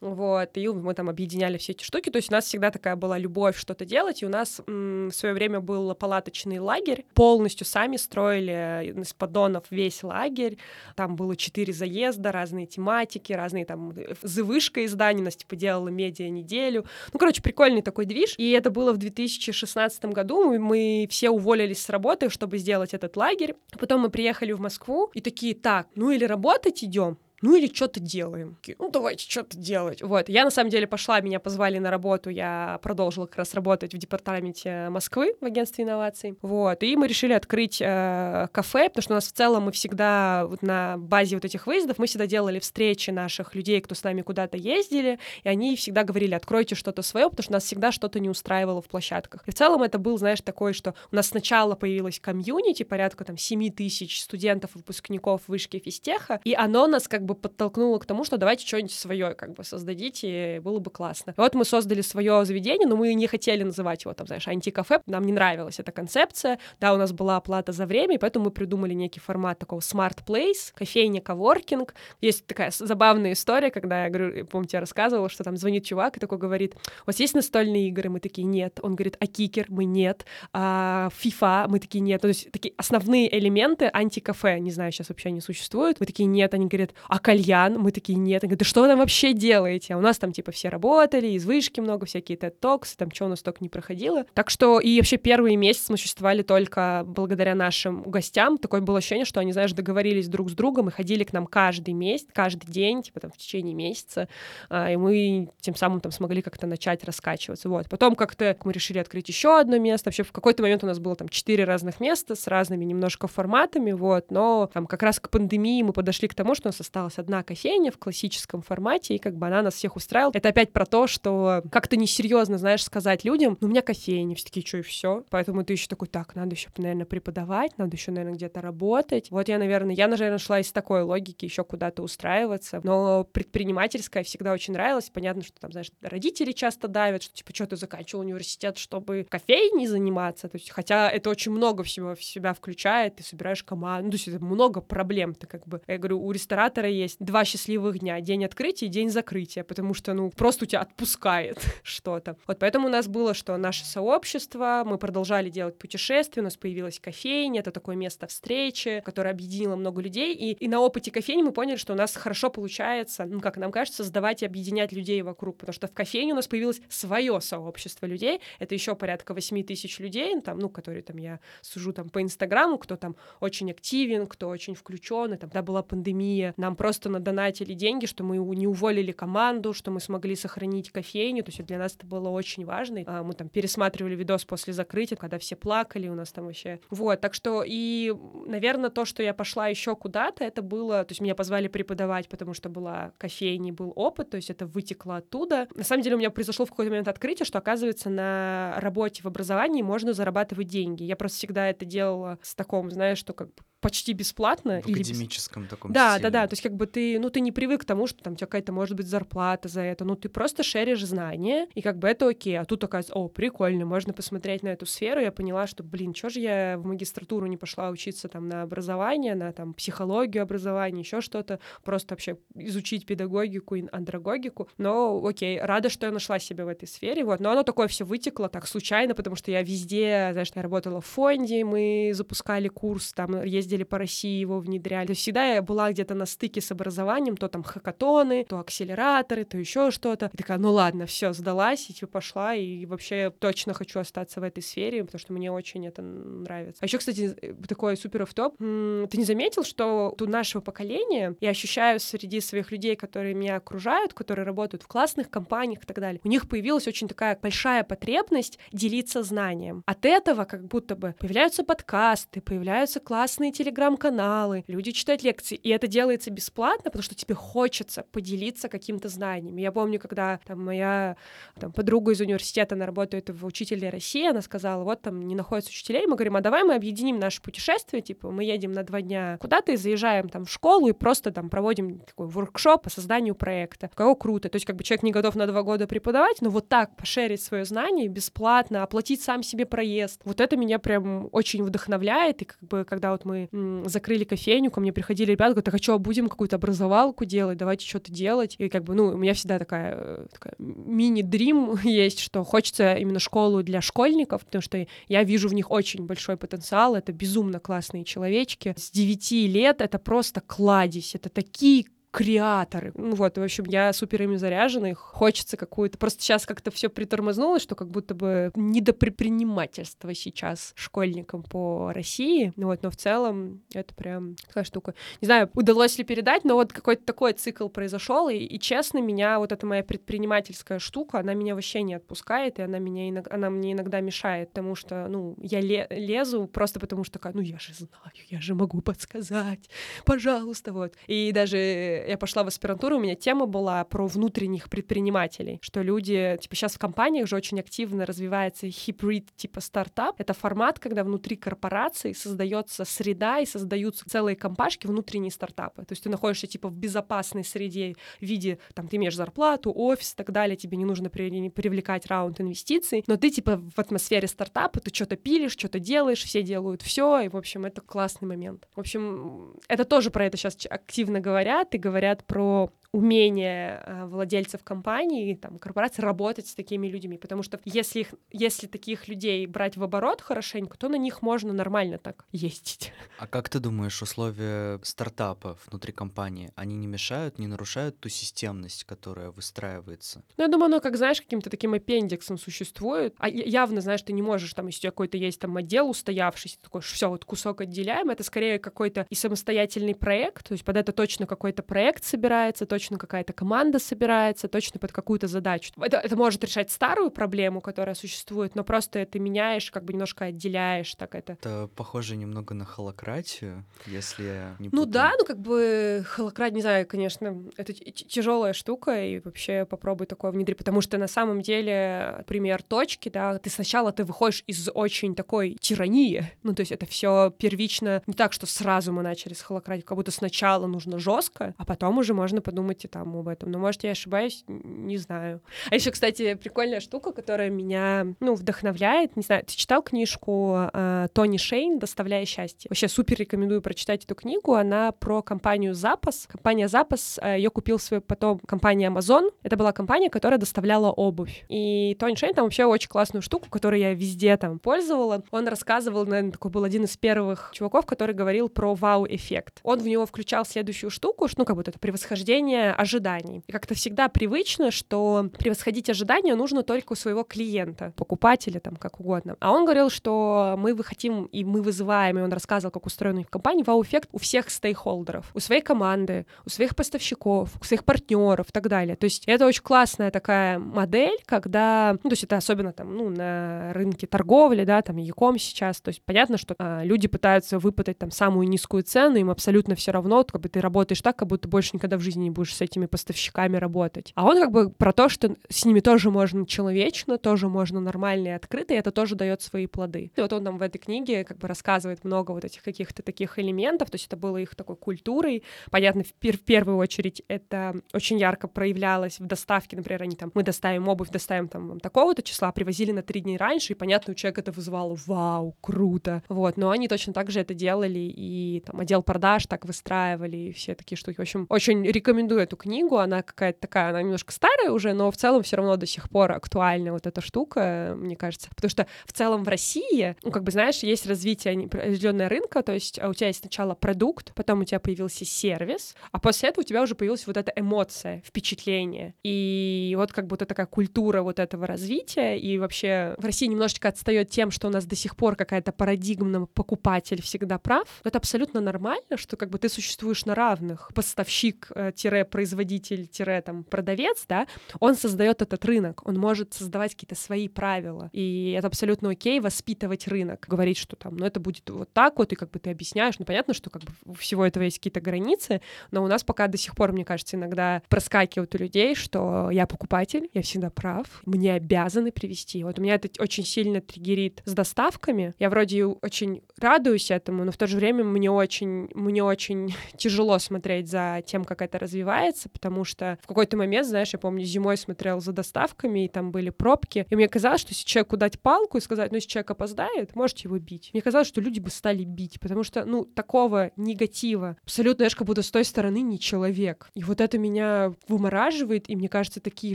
Вот, и мы там объединяли все эти штуки, то есть у нас всегда такая была любовь что-то делать, и у нас в свое время был палаточный лагерь, полностью сами строили из поддонов весь лагерь, там было четыре заезда, разные тематики, разные там завышка изданий, нас типа делала медиа неделю, ну, короче, прикольный такой движ, и это было в 2016 году, мы все уволились с работы, чтобы сделать этот лагерь, потом мы приехали в Москву, и такие, так, ну или работать идем, ну или что-то делаем. Ну давайте что-то делать. Вот. Я на самом деле пошла, меня позвали на работу, я продолжила как раз работать в департаменте Москвы в агентстве инноваций. Вот. И мы решили открыть э, кафе, потому что у нас в целом мы всегда вот на базе вот этих выездов мы всегда делали встречи наших людей, кто с нами куда-то ездили, и они всегда говорили, откройте что-то свое, потому что нас всегда что-то не устраивало в площадках. И в целом это был, знаешь, такой, что у нас сначала появилась комьюнити, порядка там 7 тысяч студентов, выпускников вышки физтеха, и оно нас как бы подтолкнуло к тому, что давайте что-нибудь свое как бы создадите, было бы классно. И вот мы создали свое заведение, но мы не хотели называть его там, знаешь, антикафе, нам не нравилась эта концепция, да, у нас была оплата за время, и поэтому мы придумали некий формат такого smart place, кофейня, коворкинг. Есть такая забавная история, когда я говорю, я рассказывала, что там звонит чувак и такой говорит, у вас есть настольные игры? Мы такие, нет. Он говорит, а кикер? Мы нет. А FIFA? Мы такие, нет. То есть такие основные элементы антикафе, не знаю, сейчас вообще не существуют. Мы такие, нет. Они говорят, а кальян? Мы такие, нет. Они говорят, да что вы там вообще делаете? А у нас там, типа, все работали, из вышки много, всякие TED-токсы, там, что у нас только не проходило. Так что и вообще первый месяц мы существовали только благодаря нашим гостям. Такое было ощущение, что они, знаешь, договорились друг с другом и ходили к нам каждый месяц, каждый день, типа, там, в течение месяца. А, и мы тем самым там смогли как-то начать раскачиваться. Вот. Потом как-то мы решили открыть еще одно место. Вообще в какой-то момент у нас было там четыре разных места с разными немножко форматами, вот. Но там как раз к пандемии мы подошли к тому, что у нас осталось осталась одна кофейня в классическом формате, и как бы она нас всех устраивала. Это опять про то, что как-то несерьезно, знаешь, сказать людям, ну, у меня кофейня, все таки что и все. Поэтому ты еще такой, так, надо еще, наверное, преподавать, надо еще, наверное, где-то работать. Вот я, наверное, я, наверное, шла из такой логики еще куда-то устраиваться. Но предпринимательская всегда очень нравилась. Понятно, что там, знаешь, родители часто давят, что типа, что ты заканчивал университет, чтобы кофейней заниматься. То есть, хотя это очень много всего в себя включает, ты собираешь команду, то есть это много проблем. Ты как бы, я говорю, у ресторатора есть два счастливых дня, день открытия и день закрытия, потому что, ну, просто у тебя отпускает что-то. Вот поэтому у нас было, что наше сообщество, мы продолжали делать путешествия, у нас появилась кофейня, это такое место встречи, которое объединило много людей, и, и на опыте кофейни мы поняли, что у нас хорошо получается, ну, как нам кажется, создавать и объединять людей вокруг, потому что в кофейне у нас появилось свое сообщество людей, это еще порядка 8 тысяч людей, там, ну, которые там я сужу там по Инстаграму, кто там очень активен, кто очень включен, и там, когда была пандемия, нам просто надонатили деньги, что мы не уволили команду, что мы смогли сохранить кофейню, то есть для нас это было очень важно. А, мы там пересматривали видос после закрытия, когда все плакали, у нас там вообще... Вот, так что и, наверное, то, что я пошла еще куда-то, это было... То есть меня позвали преподавать, потому что была кофейня, был опыт, то есть это вытекло оттуда. На самом деле у меня произошло в какой-то момент открытие, что, оказывается, на работе в образовании можно зарабатывать деньги. Я просто всегда это делала с таком, знаешь, что как бы почти бесплатно. В или... академическом таком Да, стиле. да, да. То есть как бы ты, ну, ты не привык к тому, что там у тебя какая-то может быть зарплата за это. Ну, ты просто шеришь знания, и как бы это окей. А тут оказывается, о, прикольно, можно посмотреть на эту сферу. Я поняла, что, блин, что же я в магистратуру не пошла учиться там на образование, на там психологию образования, еще что-то, просто вообще изучить педагогику и андрогогику. Но окей, рада, что я нашла себя в этой сфере, вот. Но оно такое все вытекло так случайно, потому что я везде, знаешь, я работала в фонде, мы запускали курс, там ездили ездили по России, его внедряли. То есть всегда я была где-то на стыке с образованием, то там хакатоны, то акселераторы, то еще что-то. И такая, ну ладно, все, сдалась, и типа пошла, и вообще точно хочу остаться в этой сфере, потому что мне очень это нравится. А еще, кстати, такой супер топ Ты не заметил, что у нашего поколения, я ощущаю среди своих людей, которые меня окружают, которые работают в классных компаниях и так далее, у них появилась очень такая большая потребность делиться знанием. От этого как будто бы появляются подкасты, появляются классные телеграм-каналы, люди читают лекции, и это делается бесплатно, потому что тебе хочется поделиться каким-то знанием. Я помню, когда там моя там, подруга из университета, она работает в учителе России, она сказала, вот там не находится учителей, мы говорим, а давай мы объединим наше путешествие, типа мы едем на два дня куда-то и заезжаем там в школу и просто там проводим такой воркшоп по созданию проекта. Кого круто. То есть как бы человек не готов на два года преподавать, но вот так пошерить свое знание бесплатно, оплатить сам себе проезд. Вот это меня прям очень вдохновляет, и как бы когда вот мы закрыли кофейню, ко мне приходили ребята, говорят, так а что, будем какую-то образовалку делать, давайте что-то делать. И как бы, ну, у меня всегда такая, э, такая мини-дрим есть, что хочется именно школу для школьников, потому что я вижу в них очень большой потенциал, это безумно классные человечки. С 9 лет это просто кладезь, это такие креаторы. Ну вот, в общем, я супер ими заряжена, хочется какую-то... Просто сейчас как-то все притормознулось, что как будто бы не до предпринимательства сейчас школьникам по России. Ну вот, но в целом это прям такая штука. Не знаю, удалось ли передать, но вот какой-то такой цикл произошел, и, и честно, меня вот эта моя предпринимательская штука, она меня вообще не отпускает, и она, меня иногда, она мне иногда мешает, потому что, ну, я ле лезу просто потому что такая, ну, я же знаю, я же могу подсказать, пожалуйста, вот. И даже я пошла в аспирантуру, у меня тема была про внутренних предпринимателей, что люди, типа сейчас в компаниях же очень активно развивается хибрид типа стартап. Это формат, когда внутри корпорации создается среда и создаются целые компашки внутренние стартапы. То есть ты находишься типа в безопасной среде в виде, там, ты имеешь зарплату, офис и так далее, тебе не нужно привлекать раунд инвестиций, но ты типа в атмосфере стартапа, ты что-то пилишь, что-то делаешь, все делают все, и, в общем, это классный момент. В общем, это тоже про это сейчас активно говорят, и говорят про умение э, владельцев компаний, там, корпораций работать с такими людьми, потому что если, их, если таких людей брать в оборот хорошенько, то на них можно нормально так ездить. А как ты думаешь, условия стартапа внутри компании, они не мешают, не нарушают ту системность, которая выстраивается? Ну, я думаю, оно, как знаешь, каким-то таким аппендиксом существует. А явно, знаешь, ты не можешь, там, если какой-то есть там отдел устоявшийся, такой, все, вот кусок отделяем, это скорее какой-то и самостоятельный проект, то есть под это точно какой-то проект собирается, точно точно какая-то команда собирается, точно под какую-то задачу. Это, это может решать старую проблему, которая существует, но просто это меняешь, как бы немножко отделяешь, так это. Это похоже немного на холократию, если я не Ну да, ну как бы холократ, не знаю, конечно, это тяжелая штука, и вообще попробуй такое внедрить, потому что на самом деле пример точки, да, ты сначала ты выходишь из очень такой тирании, ну то есть это все первично, не так, что сразу мы начали с холократии, как будто сначала нужно жестко, а потом уже можно подумать думаете там об этом. Но, может, я ошибаюсь, не знаю. А еще, кстати, прикольная штука, которая меня, ну, вдохновляет. Не знаю, ты читал книжку э, Тони Шейн «Доставляя счастье»? Вообще супер рекомендую прочитать эту книгу. Она про компанию Запас. Компания Запас, э, ее купил свой потом компания Amazon. Это была компания, которая доставляла обувь. И Тони Шейн там вообще очень классную штуку, которую я везде там пользовала. Он рассказывал, наверное, такой был один из первых чуваков, который говорил про вау-эффект. Он в него включал следующую штуку, ну, как будто это превосхождение ожиданий. И как-то всегда привычно, что превосходить ожидания нужно только у своего клиента, покупателя, там, как угодно. А он говорил, что мы хотим, и мы вызываем, и он рассказывал, как устроена их компания, вау-эффект у всех стейкхолдеров, у своей команды, у своих поставщиков, у своих партнеров и так далее. То есть это очень классная такая модель, когда, ну, то есть это особенно там, ну, на рынке торговли, да, там, Яком сейчас, то есть понятно, что а, люди пытаются выпытать там самую низкую цену, им абсолютно все равно, как бы ты работаешь так, как будто больше никогда в жизни не будешь будешь с этими поставщиками работать. А он как бы про то, что с ними тоже можно человечно, тоже можно нормально и открыто, и это тоже дает свои плоды. И вот он нам в этой книге как бы рассказывает много вот этих каких-то таких элементов, то есть это было их такой культурой. Понятно, в, пер- в первую очередь это очень ярко проявлялось в доставке, например, они там, мы доставим обувь, доставим там такого-то числа, привозили на три дня раньше, и понятно, у человека это вызывало вау, круто, вот, но они точно так же это делали, и там отдел продаж так выстраивали, и все такие штуки. В общем, очень рекомендую эту книгу, она какая-то такая, она немножко старая уже, но в целом все равно до сих пор актуальна вот эта штука, мне кажется. Потому что в целом в России, ну, как бы, знаешь, есть развитие определенного рынка, то есть а у тебя есть сначала продукт, потом у тебя появился сервис, а после этого у тебя уже появилась вот эта эмоция, впечатление. И вот как будто такая культура вот этого развития, и вообще в России немножечко отстает тем, что у нас до сих пор какая-то парадигма покупатель всегда прав. Это абсолютно нормально, что как бы ты существуешь на равных. Поставщик-продавец э, производитель-там продавец, да, он создает этот рынок, он может создавать какие-то свои правила, и это абсолютно окей воспитывать рынок, говорить, что там, ну это будет вот так вот, и как бы ты объясняешь, ну понятно, что как бы у всего этого есть какие-то границы, но у нас пока до сих пор, мне кажется, иногда проскакивают у людей, что я покупатель, я всегда прав, мне обязаны привести. Вот у меня это очень сильно триггерит с доставками. Я вроде очень радуюсь этому, но в то же время мне очень, мне очень тяжело смотреть за тем, как это развивается развивается, потому что в какой-то момент, знаешь, я помню, зимой смотрел за доставками, и там были пробки, и мне казалось, что если человеку дать палку и сказать, ну, если человек опоздает, можете его бить. Мне казалось, что люди бы стали бить, потому что, ну, такого негатива абсолютно, знаешь, как будто с той стороны не человек. И вот это меня вымораживает, и мне кажется, такие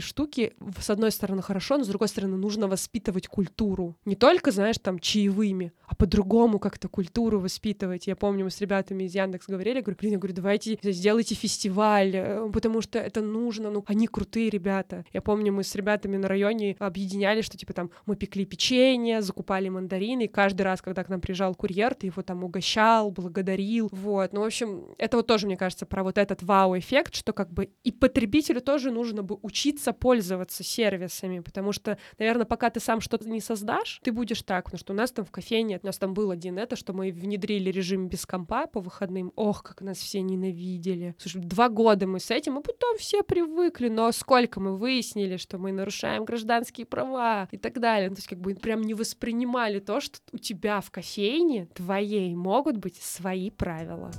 штуки, с одной стороны, хорошо, но с другой стороны, нужно воспитывать культуру. Не только, знаешь, там, чаевыми, а по-другому как-то культуру воспитывать. Я помню, мы с ребятами из Яндекс говорили, говорю, блин, я говорю, давайте сделайте фестиваль, потому что это нужно, ну, они крутые ребята. Я помню, мы с ребятами на районе объединяли, что, типа, там, мы пекли печенье, закупали мандарины, и каждый раз, когда к нам приезжал курьер, ты его там угощал, благодарил, вот. Ну, в общем, это вот тоже, мне кажется, про вот этот вау-эффект, что как бы и потребителю тоже нужно бы учиться пользоваться сервисами, потому что, наверное, пока ты сам что-то не создашь, ты будешь так, потому что у нас там в кофейне, у нас там был один это, что мы внедрили режим без компа по выходным. Ох, как нас все ненавидели. Слушай, два года мы с этим, а потом все привыкли, но сколько мы выяснили, что мы нарушаем гражданские права и так далее. Ну, то есть как бы прям не воспринимали то, что у тебя в кофейне твоей могут быть свои правила.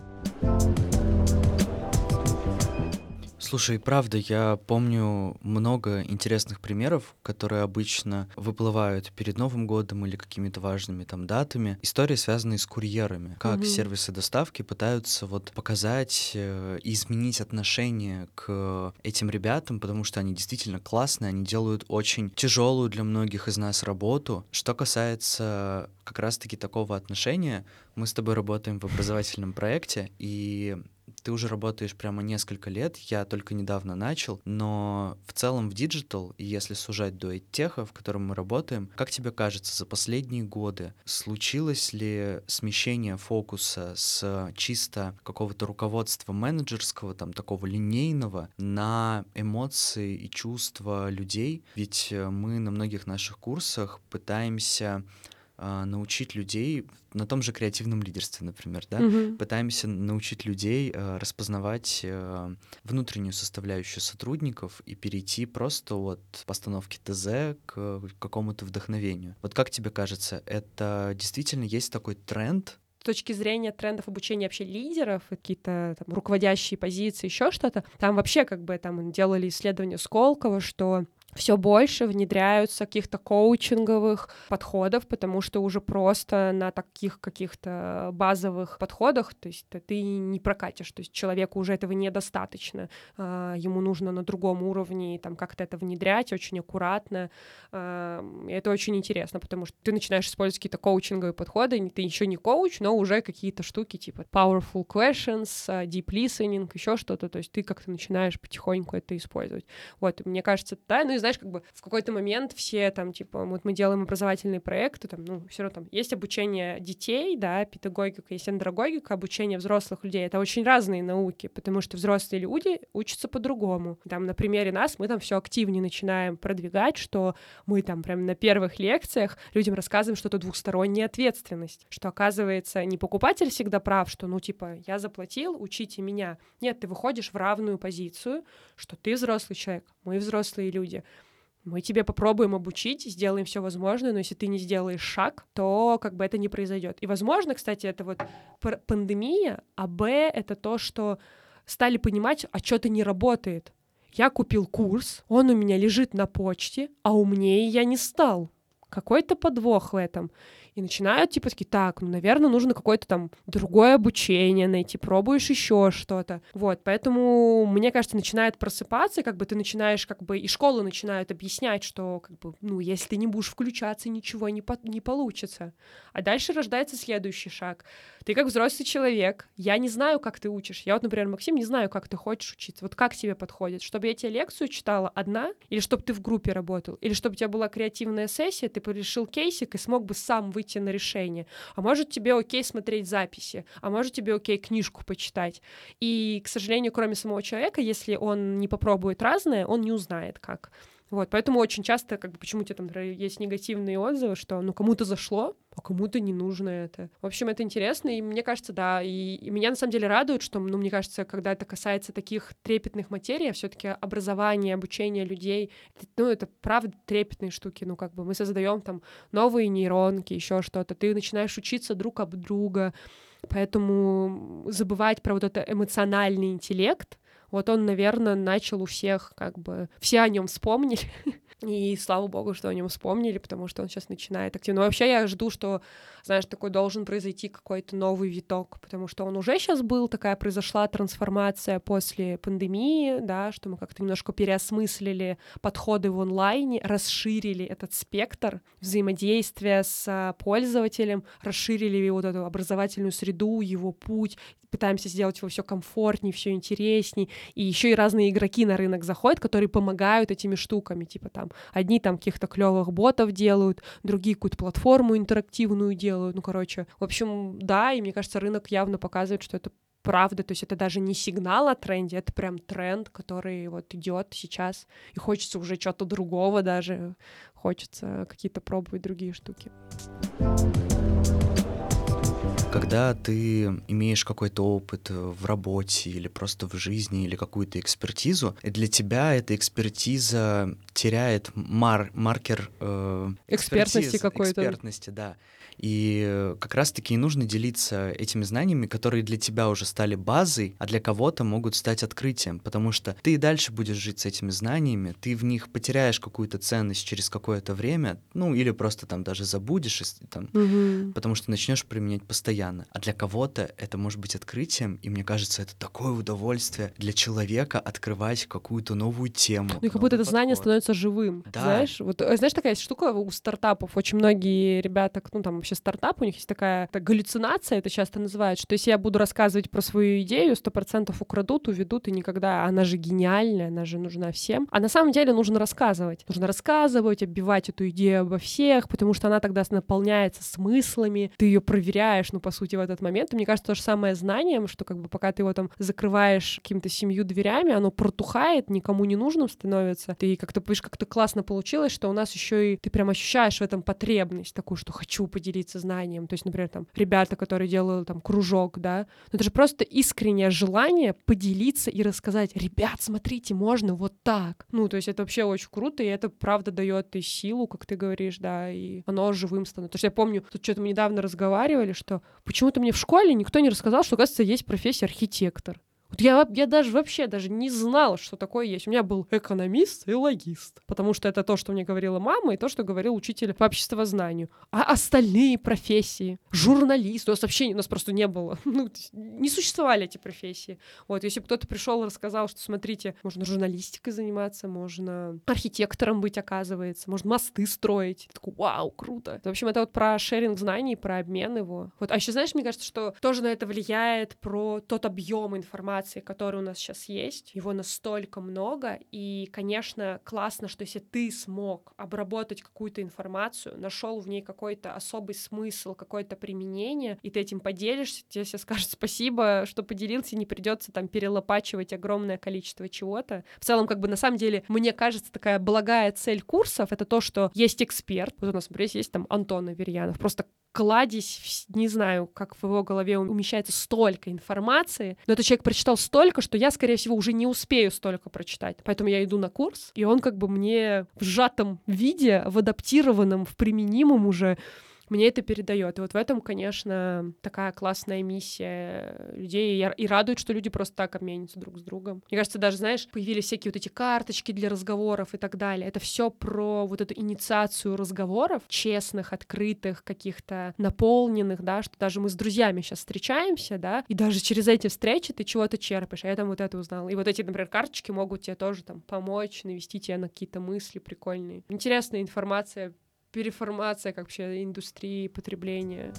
Слушай, правда, я помню много интересных примеров, которые обычно выплывают перед Новым годом или какими-то важными там датами. Истории, связанные с курьерами. Как mm-hmm. сервисы доставки пытаются вот показать э, и изменить отношение к этим ребятам, потому что они действительно классные, они делают очень тяжелую для многих из нас работу. Что касается как раз-таки такого отношения, мы с тобой работаем в образовательном проекте, и ты уже работаешь прямо несколько лет, я только недавно начал, но в целом в digital, если сужать до теха, в котором мы работаем, как тебе кажется, за последние годы случилось ли смещение фокуса с чисто какого-то руководства менеджерского, там такого линейного, на эмоции и чувства людей? Ведь мы на многих наших курсах пытаемся научить людей на том же креативном лидерстве, например, да, угу. пытаемся научить людей э, распознавать э, внутреннюю составляющую сотрудников и перейти просто от постановки ТЗ к какому-то вдохновению. Вот как тебе кажется, это действительно есть такой тренд? С точки зрения трендов обучения вообще лидеров, какие-то там руководящие позиции, еще что-то, там вообще как бы там делали исследование Сколково, что все больше внедряются каких-то коучинговых подходов, потому что уже просто на таких каких-то базовых подходах, то есть ты не прокатишь, то есть человеку уже этого недостаточно, а, ему нужно на другом уровне там как-то это внедрять очень аккуратно, а, это очень интересно, потому что ты начинаешь использовать какие-то коучинговые подходы, ты еще не коуч, но уже какие-то штуки типа powerful questions, а, deep listening, еще что-то, то есть ты как-то начинаешь потихоньку это использовать. Вот, мне кажется, да, ну и знаешь, как бы в какой-то момент все там, типа, вот мы делаем образовательные проекты, там, ну, все равно там есть обучение детей, да, педагогика, есть андрогогика, обучение взрослых людей. Это очень разные науки, потому что взрослые люди учатся по-другому. Там, на примере нас мы там все активнее начинаем продвигать, что мы там прям на первых лекциях людям рассказываем, что это двухсторонняя ответственность, что оказывается не покупатель всегда прав, что, ну, типа, я заплатил, учите меня. Нет, ты выходишь в равную позицию, что ты взрослый человек, мы взрослые люди мы тебе попробуем обучить, сделаем все возможное, но если ты не сделаешь шаг, то как бы это не произойдет. И, возможно, кстати, это вот пандемия, а Б — это то, что стали понимать, а что-то не работает. Я купил курс, он у меня лежит на почте, а умнее я не стал. Какой-то подвох в этом и начинают, типа, такие, так, ну, наверное, нужно какое-то там другое обучение найти, пробуешь еще что-то. Вот, поэтому, мне кажется, начинает просыпаться, и как бы ты начинаешь, как бы, и школы начинают объяснять, что, как бы, ну, если ты не будешь включаться, ничего не, по не получится. А дальше рождается следующий шаг. Ты как взрослый человек, я не знаю, как ты учишь. Я вот, например, Максим, не знаю, как ты хочешь учиться. Вот как тебе подходит? Чтобы я тебе лекцию читала одна, или чтобы ты в группе работал, или чтобы у тебя была креативная сессия, ты решил кейсик и смог бы сам выйти выйти на решение. А может тебе окей смотреть записи, а может тебе окей книжку почитать. И, к сожалению, кроме самого человека, если он не попробует разное, он не узнает как. Вот, поэтому очень часто, как бы, почему у тебя там есть негативные отзывы, что, ну, кому-то зашло, а кому-то не нужно это. В общем, это интересно, и мне кажется, да, и, и меня на самом деле радует, что, ну, мне кажется, когда это касается таких трепетных материй, а все таки образование, обучение людей, это, ну, это правда трепетные штуки, ну, как бы мы создаем там новые нейронки, еще что-то, ты начинаешь учиться друг об друга, поэтому забывать про вот это эмоциональный интеллект — Вот он, наверное, начал у всех как бы... Все о нем вспомнили. И слава богу, что о нем вспомнили, потому что он сейчас начинает активно. Но вообще я жду, что, знаешь, такой должен произойти какой-то новый виток, потому что он уже сейчас был, такая произошла трансформация после пандемии, да, что мы как-то немножко переосмыслили подходы в онлайне, расширили этот спектр взаимодействия с пользователем, расширили вот эту образовательную среду, его путь, пытаемся сделать его все комфортнее, все интереснее, и еще и разные игроки на рынок заходят, которые помогают этими штуками, типа там одни там каких-то клевых ботов делают, другие какую-то платформу интерактивную делают, ну короче, в общем, да, и мне кажется, рынок явно показывает, что это правда, то есть это даже не сигнал о тренде, это прям тренд, который вот идет сейчас, и хочется уже чего-то другого даже, хочется какие-то пробовать другие штуки когда ты имеешь какой-то опыт в работе или просто в жизни, или какую-то экспертизу, для тебя эта экспертиза теряет мар маркер э, экспертности какой-то. Экспертности, да. И как раз-таки и нужно делиться этими знаниями, которые для тебя уже стали базой, а для кого-то могут стать открытием, потому что ты и дальше будешь жить с этими знаниями, ты в них потеряешь какую-то ценность через какое-то время, ну или просто там даже забудешь, там, угу. потому что начнешь применять постоянно. А для кого-то это может быть открытием, и мне кажется, это такое удовольствие для человека открывать какую-то новую тему. Ну и как будто это подход. знание становится живым, да. знаешь? Вот, э, знаешь, такая штука у стартапов, очень многие ребята, ну там вообще стартап, у них есть такая так, галлюцинация, это часто называют, что если я буду рассказывать про свою идею, сто процентов украдут, уведут, и никогда, она же гениальная, она же нужна всем. А на самом деле нужно рассказывать. Нужно рассказывать, оббивать эту идею обо всех, потому что она тогда наполняется смыслами, ты ее проверяешь, ну, по сути, в этот момент. И мне кажется, то же самое знанием, что как бы пока ты его там закрываешь каким-то семью дверями, оно протухает, никому не нужным становится. Ты как-то, видишь, как-то классно получилось, что у нас еще и ты прям ощущаешь в этом потребность такую, что хочу поделиться делиться знанием. То есть, например, там ребята, которые делают там кружок, да, но это же просто искреннее желание поделиться и рассказать, ребят, смотрите, можно вот так. Ну, то есть это вообще очень круто, и это правда дает и силу, как ты говоришь, да, и оно живым становится. Потому что я помню, тут что-то мы недавно разговаривали, что почему-то мне в школе никто не рассказал, что, оказывается, есть профессия архитектор. Вот я, я даже вообще даже не знала, что такое есть. У меня был экономист и логист, потому что это то, что мне говорила мама, и то, что говорил учитель по обществознанию. А остальные профессии, журналист, у нас вообще у нас просто не было, ну, не существовали эти профессии. Вот, если бы кто-то пришел и рассказал, что, смотрите, можно журналистикой заниматься, можно архитектором быть, оказывается, можно мосты строить. Такой, вау, круто. В общем, это вот про шеринг знаний, про обмен его. Вот, а еще, знаешь, мне кажется, что тоже на это влияет про тот объем информации, информации, который у нас сейчас есть, его настолько много, и, конечно, классно, что если ты смог обработать какую-то информацию, нашел в ней какой-то особый смысл, какое-то применение, и ты этим поделишься, тебе все скажут спасибо, что поделился, не придется там перелопачивать огромное количество чего-то. В целом, как бы на самом деле, мне кажется, такая благая цель курсов — это то, что есть эксперт, вот у нас, например, есть там Антон Аверьянов, просто кладезь, не знаю, как в его голове умещается столько информации, но этот человек прочитал столько, что я, скорее всего, уже не успею столько прочитать. Поэтому я иду на курс, и он как бы мне в сжатом виде, в адаптированном, в применимом уже мне это передает. И вот в этом, конечно, такая классная миссия людей. И радует, что люди просто так обменятся друг с другом. Мне кажется, даже, знаешь, появились всякие вот эти карточки для разговоров и так далее. Это все про вот эту инициацию разговоров, честных, открытых, каких-то наполненных, да, что даже мы с друзьями сейчас встречаемся, да, и даже через эти встречи ты чего-то черпаешь. А я там вот это узнала. И вот эти, например, карточки могут тебе тоже там помочь, навести тебя на какие-то мысли прикольные. Интересная информация переформация как вообще индустрии потребления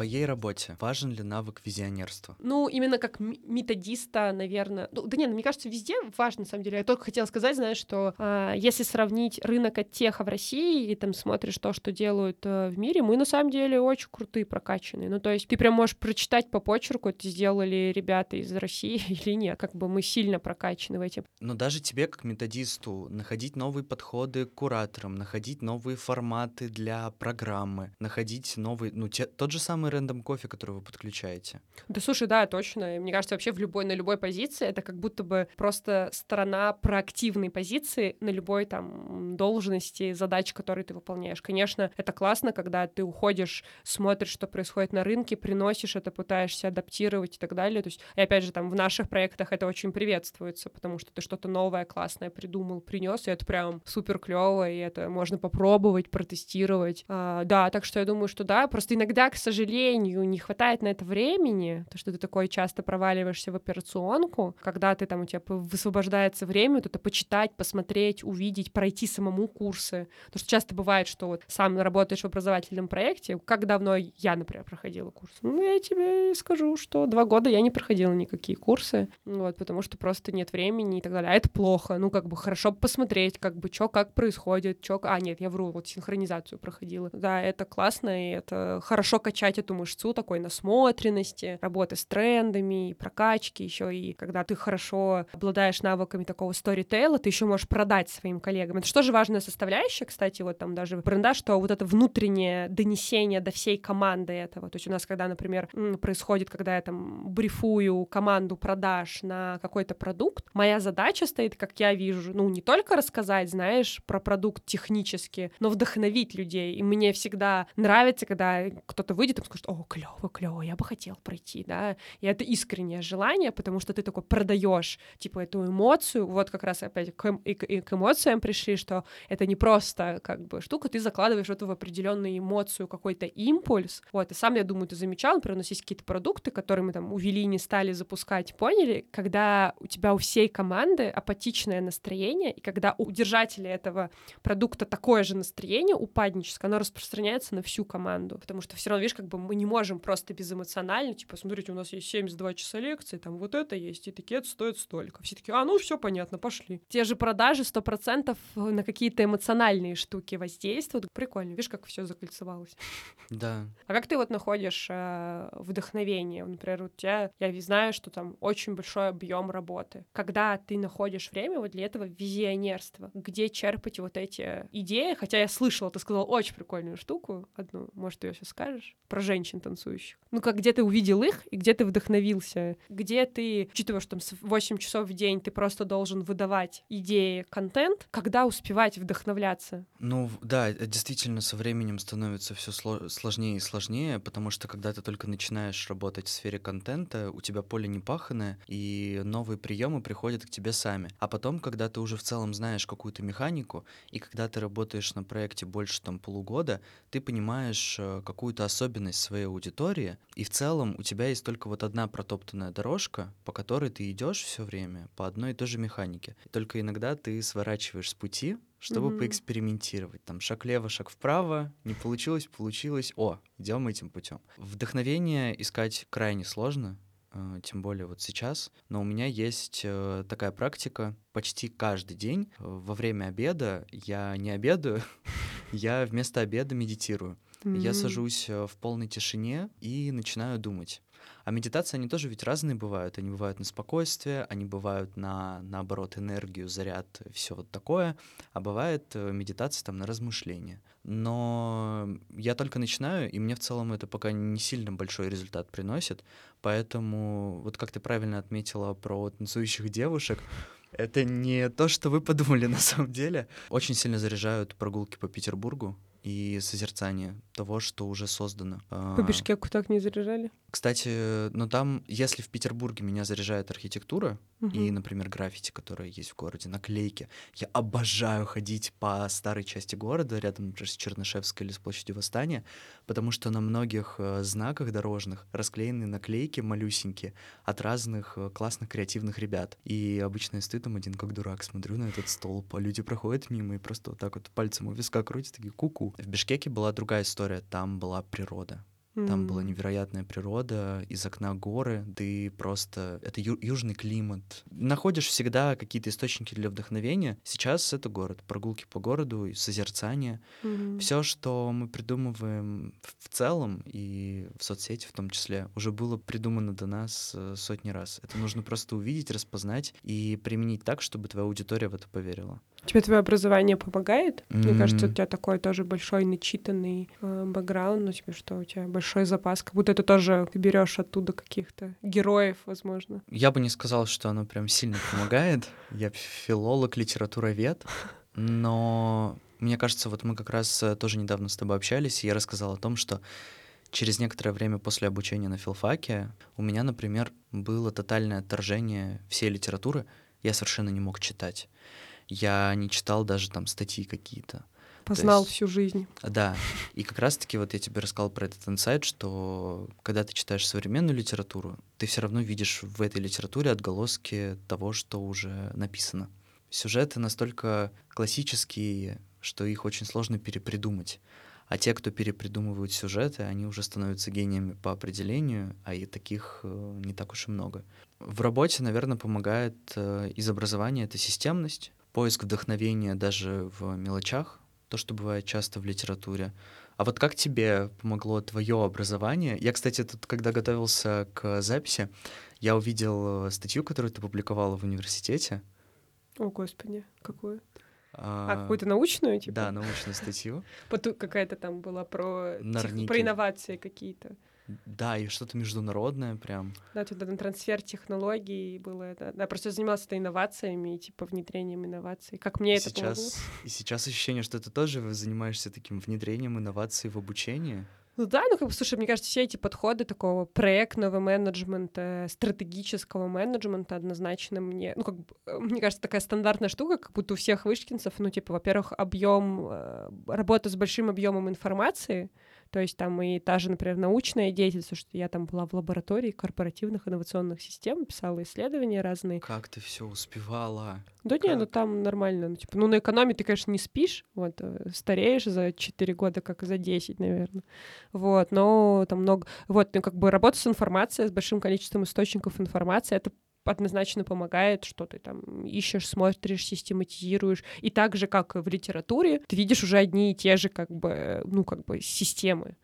твоей работе важен ли навык визионерства? Ну, именно как методиста, наверное. Ну, да нет, ну, мне кажется, везде важно, на самом деле. Я только хотела сказать, знаешь, что э, если сравнить рынок от теха в России и там смотришь то, что делают э, в мире, мы на самом деле очень крутые, прокачанные. Ну, то есть ты прям можешь прочитать по почерку, это сделали ребята из России или нет. Как бы мы сильно прокачаны в этим. Но даже тебе, как методисту, находить новые подходы к кураторам, находить новые форматы для программы, находить новый, ну, те, тот же самый самый рандом кофе, который вы подключаете. Да слушай, да, точно. Мне кажется, вообще в любой, на любой позиции это как будто бы просто сторона проактивной позиции на любой там должности, задач, которые ты выполняешь. Конечно, это классно, когда ты уходишь, смотришь, что происходит на рынке, приносишь это, пытаешься адаптировать и так далее. То есть, и опять же, там в наших проектах это очень приветствуется, потому что ты что-то новое, классное придумал, принес, и это прям супер клево, и это можно попробовать, протестировать. А, да, так что я думаю, что да, просто иногда, к сожалению, не хватает на это времени, то, что ты такой часто проваливаешься в операционку, когда ты там, у тебя высвобождается время, вот это почитать, посмотреть, увидеть, пройти самому курсы. Потому что часто бывает, что вот сам работаешь в образовательном проекте. Как давно я, например, проходила курс? Ну, я тебе скажу, что два года я не проходила никакие курсы, вот, потому что просто нет времени и так далее. А это плохо. Ну, как бы хорошо посмотреть, как бы, что, как происходит, что... А, нет, я вру, вот синхронизацию проходила. Да, это классно, и это хорошо качать эту мышцу такой насмотренности, работы с трендами, прокачки еще, и когда ты хорошо обладаешь навыками такого сторитейла, ты еще можешь продать своим коллегам. Это что же важная составляющая, кстати, вот там даже бренда, что вот это внутреннее донесение до всей команды этого. То есть у нас, когда, например, происходит, когда я там брифую команду продаж на какой-то продукт, моя задача стоит, как я вижу, ну, не только рассказать, знаешь, про продукт технически, но вдохновить людей. И мне всегда нравится, когда кто-то выйдет и скажет, о, клево, клево, я бы хотел пройти, да. И это искреннее желание, потому что ты такой продаешь, типа, эту эмоцию. Вот как раз опять к, и, и к эмоциям пришли, что это не просто как бы штука, ты закладываешь эту в определенную эмоцию, какой-то импульс. Вот, и сам, я думаю, ты замечал, например, у нас есть какие-то продукты, которые мы там увели, не стали запускать, поняли, когда у тебя у всей команды апатичное настроение, и когда у держателя этого продукта такое же настроение упадническое, оно распространяется на всю команду, потому что все равно, видишь, как бы мы не можем просто безэмоционально, типа, смотрите, у нас есть 72 часа лекции, там вот это есть, этикет стоит столько. Все таки а, ну все понятно, пошли. Те же продажи 100% на какие-то эмоциональные штуки воздействуют. Прикольно, видишь, как все закольцевалось. Да. А как ты вот находишь э, вдохновение? Например, у тебя, я знаю, что там очень большой объем работы. Когда ты находишь время вот для этого визионерства, где черпать вот эти идеи? Хотя я слышала, ты сказал очень прикольную штуку одну, может, ты ее сейчас скажешь? Про женщин танцующих. Ну, как где ты увидел их и где ты вдохновился? Где ты, учитывая, что там 8 часов в день ты просто должен выдавать идеи, контент, когда успевать вдохновляться? Ну, да, действительно, со временем становится все сложнее и сложнее, потому что когда ты только начинаешь работать в сфере контента, у тебя поле не паханное, и новые приемы приходят к тебе сами. А потом, когда ты уже в целом знаешь какую-то механику, и когда ты работаешь на проекте больше там полугода, ты понимаешь э, какую-то особенность своей аудитории, и в целом у тебя есть только вот одна протоптанная дорожка, по которой ты идешь все время по одной и той же механике. И только иногда ты сворачиваешь с пути, чтобы mm-hmm. поэкспериментировать. Там шаг лево, шаг вправо, не получилось, получилось. О, идем этим путем. Вдохновение искать крайне сложно, э, тем более вот сейчас. Но у меня есть э, такая практика. Почти каждый день э, во время обеда я не обедаю, я вместо обеда медитирую. Mm-hmm. Я сажусь в полной тишине и начинаю думать. А медитации, они тоже ведь разные бывают. Они бывают на спокойствие, они бывают на, наоборот, энергию, заряд, все вот такое. А бывает э, медитация там на размышления. Но я только начинаю, и мне в целом это пока не сильно большой результат приносит. Поэтому, вот как ты правильно отметила про танцующих девушек, это не то, что вы подумали на самом деле. Очень сильно заряжают прогулки по Петербургу и созерцание того, что уже создано. По а, Бишкеку так не заряжали? Кстати, ну там, если в Петербурге меня заряжает архитектура угу. и, например, граффити, которая есть в городе, наклейки, я обожаю ходить по старой части города, рядом, например, с Чернышевской или с площадью Восстания, потому что на многих э, знаках дорожных расклеены наклейки малюсенькие от разных э, классных креативных ребят. И обычно я стою там один как дурак, смотрю на этот столб, а люди проходят мимо и просто вот так вот пальцем у виска крутят, такие куку. -ку. В Бишкеке была другая история, там была природа. Там была невероятная природа, из окна горы, ты просто... Это ю- южный климат. Находишь всегда какие-то источники для вдохновения. Сейчас это город. Прогулки по городу, созерцание. Mm-hmm. Все, что мы придумываем в целом и в соцсети в том числе, уже было придумано до нас э, сотни раз. Это нужно просто увидеть, распознать и применить так, чтобы твоя аудитория в это поверила. Тебе твое образование помогает? Мне кажется, у тебя такой тоже большой начитанный э, бэкграунд, ну тебе что, у тебя большой запас, как будто это тоже ты берешь оттуда каких-то героев, возможно. Я бы не сказал, что оно прям сильно помогает. Я филолог, литературовед, но мне кажется, вот мы как раз э, тоже недавно с тобой общались, и я рассказал о том, что через некоторое время после обучения на филфаке у меня, например, было тотальное отторжение всей литературы. Я совершенно не мог читать. Я не читал даже там статьи какие-то. Познал есть- всю жизнь. Да, и как раз-таки вот я тебе рассказал про этот инсайт, что когда ты читаешь современную литературу, ты все равно видишь в этой литературе отголоски того, что уже написано. Сюжеты настолько классические, что их очень сложно перепридумать. А те, кто перепридумывают сюжеты, они уже становятся гениями по определению, а и таких э, не так уж и много. В работе, наверное, помогает э, из образования это системность, поиск вдохновения даже в мелочах, то, что бывает часто в литературе. А вот как тебе помогло твое образование? Я, кстати, тут, когда готовился к записи, я увидел э, статью, которую ты публиковала в университете. О, господи, какую? А, А, какую-то научную, типа? Да, научную статью. Какая-то там была про, Норники. про инновации какие-то. Да, и что-то международное прям. Да, туда на трансфер технологий было это. Да, просто я занималась это инновациями типа внедрением инноваций. Как мне И это помогло? сейчас, и сейчас ощущение, что ты тоже занимаешься таким внедрением инноваций в обучение. Ну да, ну как бы, слушай, мне кажется, все эти подходы такого проектного менеджмента, стратегического менеджмента однозначно мне, ну как бы, э, мне кажется, такая стандартная штука, как будто у всех вышкинцев, ну типа, во-первых, объем, э, работа с большим объемом информации, то есть там и та же, например, научная деятельность, что я там была в лаборатории корпоративных инновационных систем, писала исследования разные. Как ты все успевала? Да не, ну Как? там нормально. Ну, типа, ну на экономе ты, конечно, не спишь, вот, э, стареешь за 4 года, как за 10, наверное. Вот, но там много... Вот, ну как бы работа с информацией, с большим количеством источников информации, это однозначно помогает, что ты там ищешь, смотришь, систематизируешь. И так же, как в литературе, ты видишь уже одни и те же, как бы, ну, как бы, системы.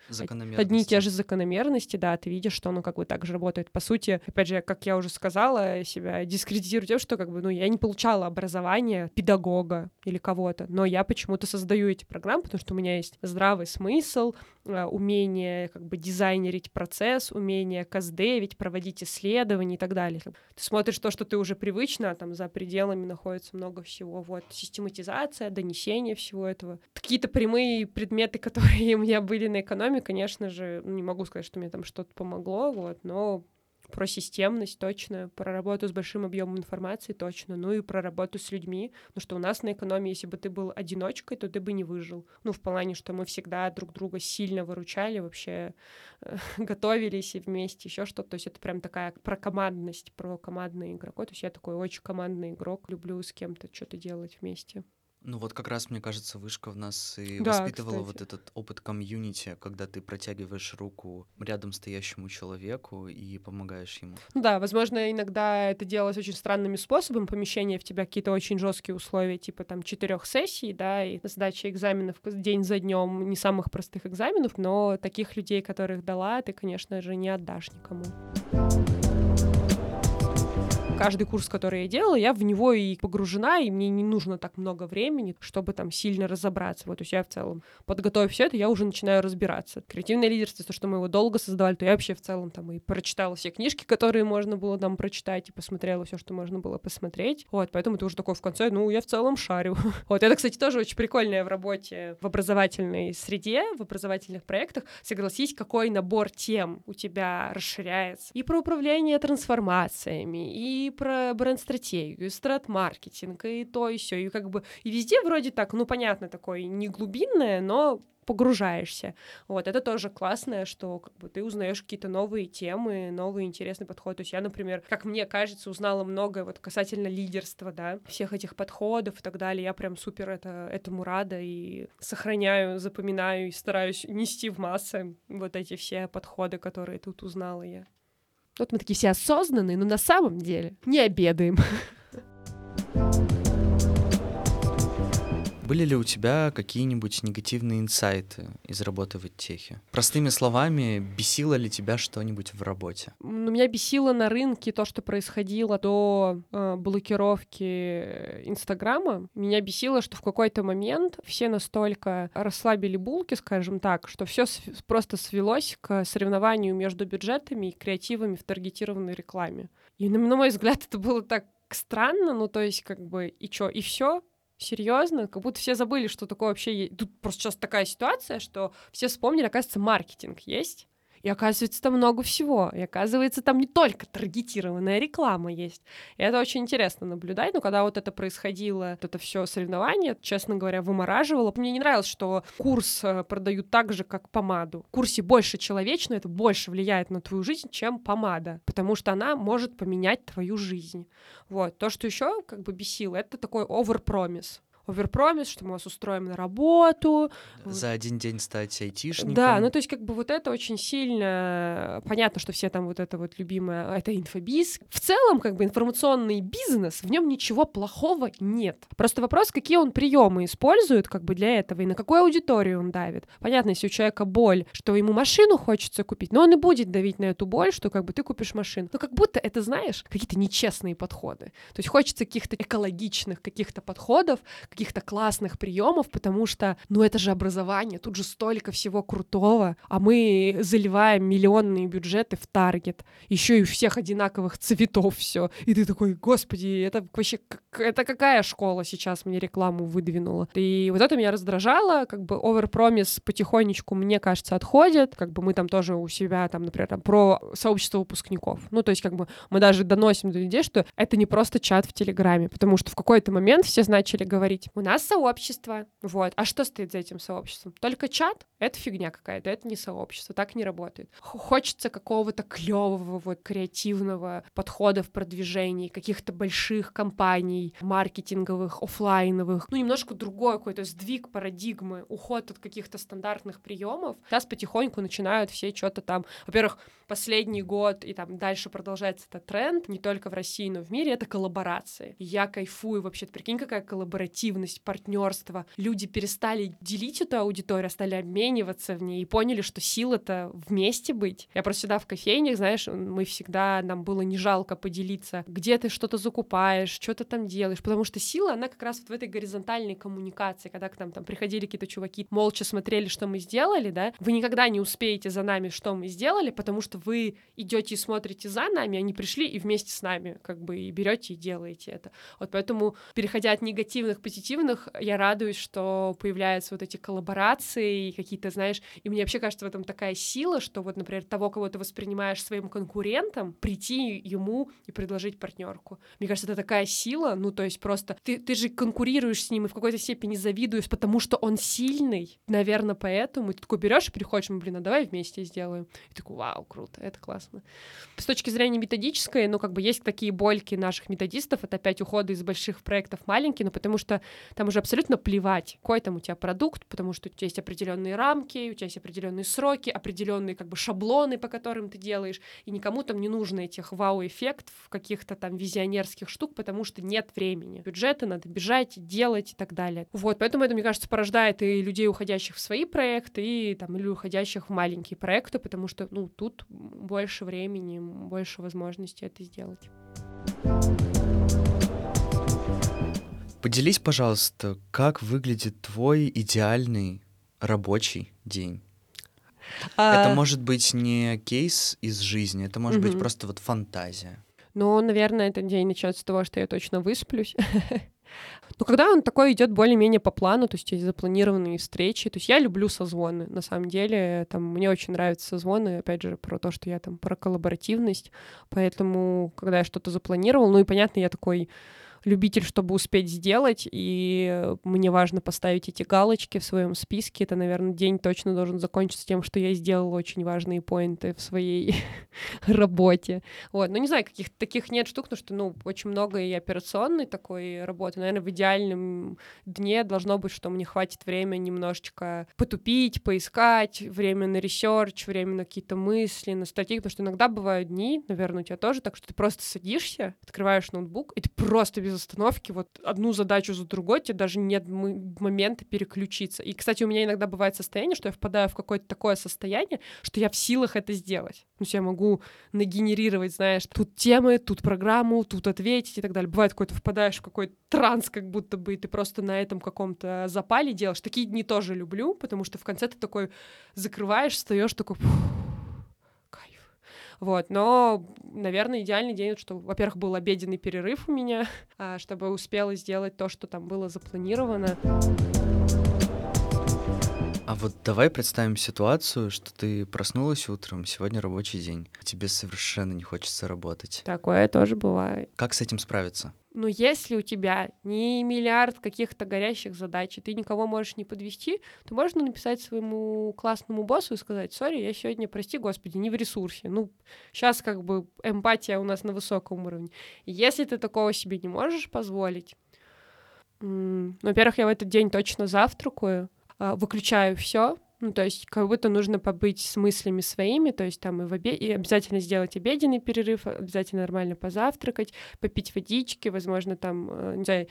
Одни и те же закономерности, да, ты видишь, что оно как бы так же работает. По сути, опять же, как я уже сказала, себя дискредитирую тем, что как бы, ну, я не получала образование педагога или кого-то, но я почему-то создаю эти программы, потому что у меня есть здравый смысл, э, умение как бы дизайнерить процесс, умение каздевить, проводить исследования и так далее. Ты смотришь то, что ты уже привычно, а там за пределами находится много всего. Вот систематизация, донесение всего этого. Какие-то прямые предметы, которые у меня были на экономе, конечно же, не могу сказать, что мне там что-то помогло, вот, но про системность точно, про работу с большим объемом информации точно, ну и про работу с людьми, потому что у нас на экономии, если бы ты был одиночкой, то ты бы не выжил. Ну, в плане, что мы всегда друг друга сильно выручали, вообще э, готовились и вместе, еще что-то. То есть это прям такая про командность, про командный игроков. То есть я такой очень командный игрок, люблю с кем-то что-то делать вместе. Ну вот как раз, мне кажется, вышка в нас и Да, воспитывала вот кстати. этот опыт комьюнити, когда ты протягиваешь руку рядом стоящему человеку и помогаешь ему. Ну да, возможно, иногда это делалось очень странными способами, помещение в тебя какие-то очень жесткие условия, типа там четырех сессий, да, и сдача экзаменов день за днем, не самых простых экзаменов, но таких людей, которых дала, ты, конечно же, не отдашь никому. Каждый курс, который я делала, я в него и погружена, и мне не нужно так много времени, чтобы там сильно разобраться. Вот, то есть я в целом, подготовив все это, я уже начинаю разбираться. Креативное лидерство, то, что мы его долго создавали, то я вообще в целом там и прочитала все книжки, которые можно было там прочитать, и посмотрела все, что можно было посмотреть. Вот, поэтому ты уже такой в конце, ну, я в целом шарю. Вот, это, кстати, тоже очень прикольное в работе в образовательной среде, в образовательных проектах. Согласись, какой набор тем у тебя расширяется. И про управление трансформациями, и про бренд-стратегию, страт-маркетинг, и то, и все. И как бы и везде вроде так, ну, понятно, такое не глубинное, но погружаешься. Вот, это тоже классное, что как бы ты узнаешь какие-то новые темы, новые интересные подходы. То есть я, например, как мне кажется, узнала многое вот касательно лидерства, да, всех этих подходов и так далее. Я прям супер это, этому рада и сохраняю, запоминаю и стараюсь нести в массы вот эти все подходы, которые тут узнала я. Вот мы такие все осознанные, но на самом деле не обедаем. Были ли у тебя какие-нибудь негативные инсайты из работы в техе? Простыми словами, бесило ли тебя что-нибудь в работе? Ну, меня бесило на рынке то, что происходило до э, блокировки Инстаграма. Меня бесило, что в какой-то момент все настолько расслабили булки, скажем так, что все просто свелось к соревнованию между бюджетами и креативами в таргетированной рекламе. И на мой взгляд это было так странно, ну то есть как бы и чё, и все, Серьезно? Как будто все забыли, что такое вообще. Тут просто сейчас такая ситуация, что все вспомнили, оказывается, маркетинг есть. И оказывается, там много всего. И оказывается, там не только таргетированная реклама есть. И это очень интересно наблюдать. Но когда вот это происходило, вот это все соревнование, честно говоря, вымораживало. Мне не нравилось, что курс э, продают так же, как помаду. В курсе больше человечно, это больше влияет на твою жизнь, чем помада. Потому что она может поменять твою жизнь. Вот. То, что еще как бы бесило, это такой overpromise оверпромис, что мы вас устроим на работу. За один день стать айтишником. Да, ну то есть как бы вот это очень сильно... Понятно, что все там вот это вот любимое, это инфобиз. В целом как бы информационный бизнес, в нем ничего плохого нет. Просто вопрос, какие он приемы использует как бы для этого и на какую аудиторию он давит. Понятно, если у человека боль, что ему машину хочется купить, но он и будет давить на эту боль, что как бы ты купишь машину. Но как будто это, знаешь, какие-то нечестные подходы. То есть хочется каких-то экологичных каких-то подходов, каких-то классных приемов, потому что, ну, это же образование, тут же столько всего крутого, а мы заливаем миллионные бюджеты в таргет, еще и всех одинаковых цветов все. И ты такой, господи, это вообще, это какая школа сейчас мне рекламу выдвинула? И вот это меня раздражало, как бы оверпромис потихонечку, мне кажется, отходит, как бы мы там тоже у себя, там, например, там, про сообщество выпускников. Ну, то есть, как бы мы даже доносим до людей, что это не просто чат в Телеграме, потому что в какой-то момент все начали говорить, у нас сообщество, вот. А что стоит за этим сообществом? Только чат? Это фигня какая-то, это не сообщество, так не работает. Хочется какого-то клевого, вот, креативного подхода в продвижении, каких-то больших компаний, маркетинговых, офлайновых, ну, немножко другой какой-то сдвиг парадигмы, уход от каких-то стандартных приемов. Сейчас потихоньку начинают все что-то там, во-первых, последний год и там дальше продолжается этот тренд, не только в России, но в мире, это коллаборации. я кайфую вообще, прикинь, какая коллаборативность, партнерство. Люди перестали делить эту аудиторию, стали обмениваться в ней и поняли, что сила-то вместе быть. Я просто всегда в кофейнях, знаешь, мы всегда, нам было не жалко поделиться, где ты что-то закупаешь, что ты там делаешь, потому что сила, она как раз вот в этой горизонтальной коммуникации, когда к нам там приходили какие-то чуваки, молча смотрели, что мы сделали, да, вы никогда не успеете за нами, что мы сделали, потому что вы идете и смотрите за нами, они пришли и вместе с нами как бы и берете и делаете это. Вот поэтому, переходя от негативных к позитивных, я радуюсь, что появляются вот эти коллаборации и какие-то, знаешь, и мне вообще кажется в этом такая сила, что вот, например, того, кого ты воспринимаешь своим конкурентом, прийти ему и предложить партнерку. Мне кажется, это такая сила, ну, то есть просто ты, ты же конкурируешь с ним и в какой-то степени завидуешь, потому что он сильный, наверное, поэтому. И ты такой берешь и приходишь, мы, блин, а давай вместе сделаем. И такой, вау, круто, это классно. С точки зрения методической, ну, как бы есть такие больки наших методистов, это опять уходы из больших проектов маленькие, но потому что там уже абсолютно плевать, какой там у тебя продукт, потому что у тебя есть определенные рамки, у тебя есть определенные сроки, определенные как бы шаблоны, по которым ты делаешь, и никому там не нужно этих вау-эффектов, каких-то там визионерских штук, потому что нет времени. Бюджеты надо бежать, делать и так далее. Вот, поэтому это, мне кажется, порождает и людей, уходящих в свои проекты, и там, или уходящих в маленькие проекты, потому что, ну, тут больше времени, больше возможностей это сделать. Поделись, пожалуйста, как выглядит твой идеальный рабочий день? А... Это может быть не кейс из жизни, это может угу. быть просто вот фантазия. Ну, наверное, этот день начнется с того, что я точно высплюсь. Но когда он такой идет более-менее по плану, то есть есть запланированные встречи, то есть я люблю созвоны, на самом деле, там, мне очень нравятся созвоны, опять же, про то, что я там про коллаборативность, поэтому, когда я что-то запланировал, ну и понятно, я такой любитель, чтобы успеть сделать, и мне важно поставить эти галочки в своем списке. Это, наверное, день точно должен закончиться тем, что я сделала очень важные поинты в своей работе. Вот, ну не знаю, каких таких нет штук, потому что, ну, очень много и операционной такой работы. Наверное, в идеальном дне должно быть, что мне хватит времени немножечко потупить, поискать, время на research, время на какие-то мысли, на стратегии, потому что иногда бывают дни, наверное, у тебя тоже, так что ты просто садишься, открываешь ноутбук, и ты просто без остановки, вот одну задачу за другой, тебе даже нет момента переключиться. И, кстати, у меня иногда бывает состояние, что я впадаю в какое-то такое состояние, что я в силах это сделать. Есть я могу нагенерировать, знаешь, тут темы, тут программу, тут ответить и так далее. Бывает какой-то впадаешь в какой-то транс, как будто бы, и ты просто на этом каком-то запале делаешь. Такие дни тоже люблю, потому что в конце ты такой закрываешь, встаешь такой. Вот, но, наверное, идеальный день, что, во-первых, был обеденный перерыв у меня, а, чтобы успела сделать то, что там было запланировано. А вот давай представим ситуацию, что ты проснулась утром, сегодня рабочий день, тебе совершенно не хочется работать. Такое тоже бывает. Как с этим справиться? Но если у тебя не миллиард каких-то горящих задач, и ты никого можешь не подвести, то можно написать своему классному боссу и сказать, сори, я сегодня, прости господи, не в ресурсе. Ну, сейчас как бы эмпатия у нас на высоком уровне. если ты такого себе не можешь позволить, во-первых, я в этот день точно завтракаю, а, выключаю все, ну, то есть как будто нужно побыть с мыслями своими, то есть там и, в обед... и обязательно сделать обеденный перерыв, обязательно нормально позавтракать, попить водички, возможно, там, э, не знаю,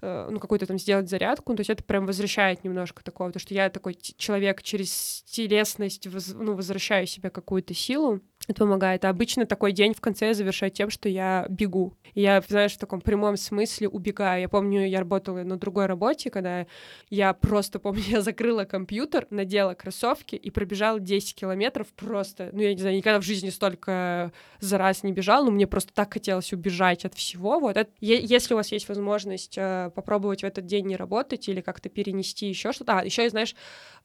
э, ну, какую-то там сделать зарядку, ну, то есть это прям возвращает немножко такого, потому что я такой человек через телесность, воз... ну, возвращаю себе какую-то силу, это помогает. А обычно такой день в конце я завершаю тем, что я бегу. Я, знаешь, в таком прямом смысле убегаю. Я помню, я работала на другой работе, когда я просто, помню, я закрыла компьютер, надела кроссовки и пробежала 10 километров просто. Ну, я не знаю, никогда в жизни столько за раз не бежал, но мне просто так хотелось убежать от всего. Вот это, если у вас есть возможность э, попробовать в этот день не работать или как-то перенести еще что-то. А, еще, знаешь,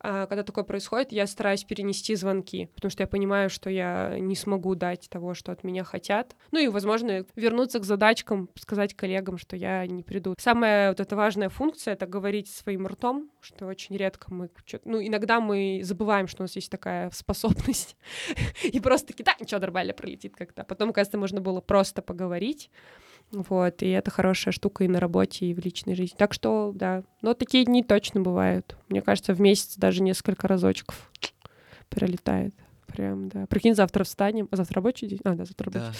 э, когда такое происходит, я стараюсь перенести звонки, потому что я понимаю, что я не смогу дать того, что от меня хотят. Ну и, возможно, вернуться к задачкам, сказать коллегам, что я не приду. Самая вот эта важная функция — это говорить своим ртом, что очень редко мы... Ну, иногда мы забываем, что у нас есть такая способность, и просто такие, да, ничего, нормально пролетит как-то. Потом, кажется, можно было просто поговорить, вот, и это хорошая штука и на работе, и в личной жизни. Так что, да, но такие дни точно бывают. Мне кажется, в месяц даже несколько разочков пролетает. Прям, да. Прикинь, завтра встанем. А завтра рабочий день? А, да, завтра рабочий.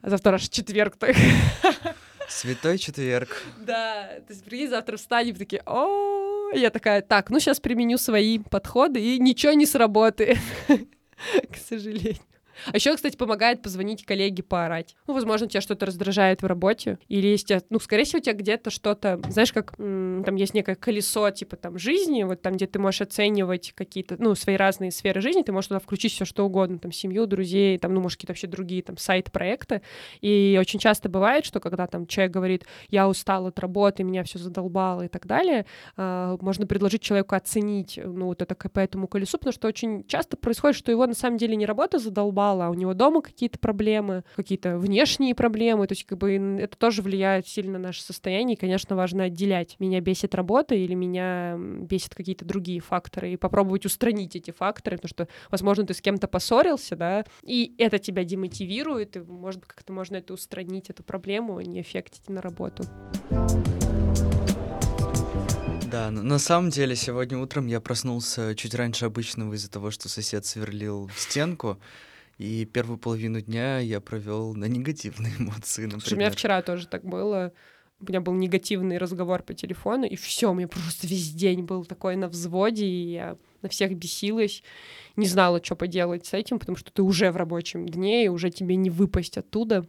Да. завтра аж четверг. Так. Святой четверг. Да, то есть, прикинь, завтра встанем, такие, о Я такая, так, ну сейчас применю свои подходы, и ничего не сработает, к сожалению. А еще, кстати, помогает позвонить коллеге, поорать. Ну, возможно, тебя что-то раздражает в работе, или есть, ну, скорее всего, у тебя где-то что-то, знаешь, как там есть некое колесо, типа там жизни, вот там, где ты можешь оценивать какие-то, ну, свои разные сферы жизни, ты можешь туда включить все что угодно, там, семью, друзей, там, ну, может, какие-то вообще другие, там, сайт-проекты. И очень часто бывает, что когда там человек говорит, я устал от работы, меня все задолбало и так далее, э, можно предложить человеку оценить, ну, вот это по этому колесу, потому что очень часто происходит, что его на самом деле не работа задолбала, упала, а у него дома какие-то проблемы, какие-то внешние проблемы, то есть как бы это тоже влияет сильно на наше состояние, и, конечно, важно отделять. Меня бесит работа или меня бесит какие-то другие факторы, и попробовать устранить эти факторы, потому что, возможно, ты с кем-то поссорился, да, и это тебя демотивирует, и, может быть, как-то можно это устранить, эту проблему, а не эффектить на работу. Да, на самом деле сегодня утром я проснулся чуть раньше обычного из-за того, что сосед сверлил в стенку. И первую половину дня я провел на негативные эмоции, например. Слушай, у меня вчера тоже так было. У меня был негативный разговор по телефону, и все, у меня просто весь день был такой на взводе, и я на всех бесилась, не знала, что поделать с этим, потому что ты уже в рабочем дне, и уже тебе не выпасть оттуда.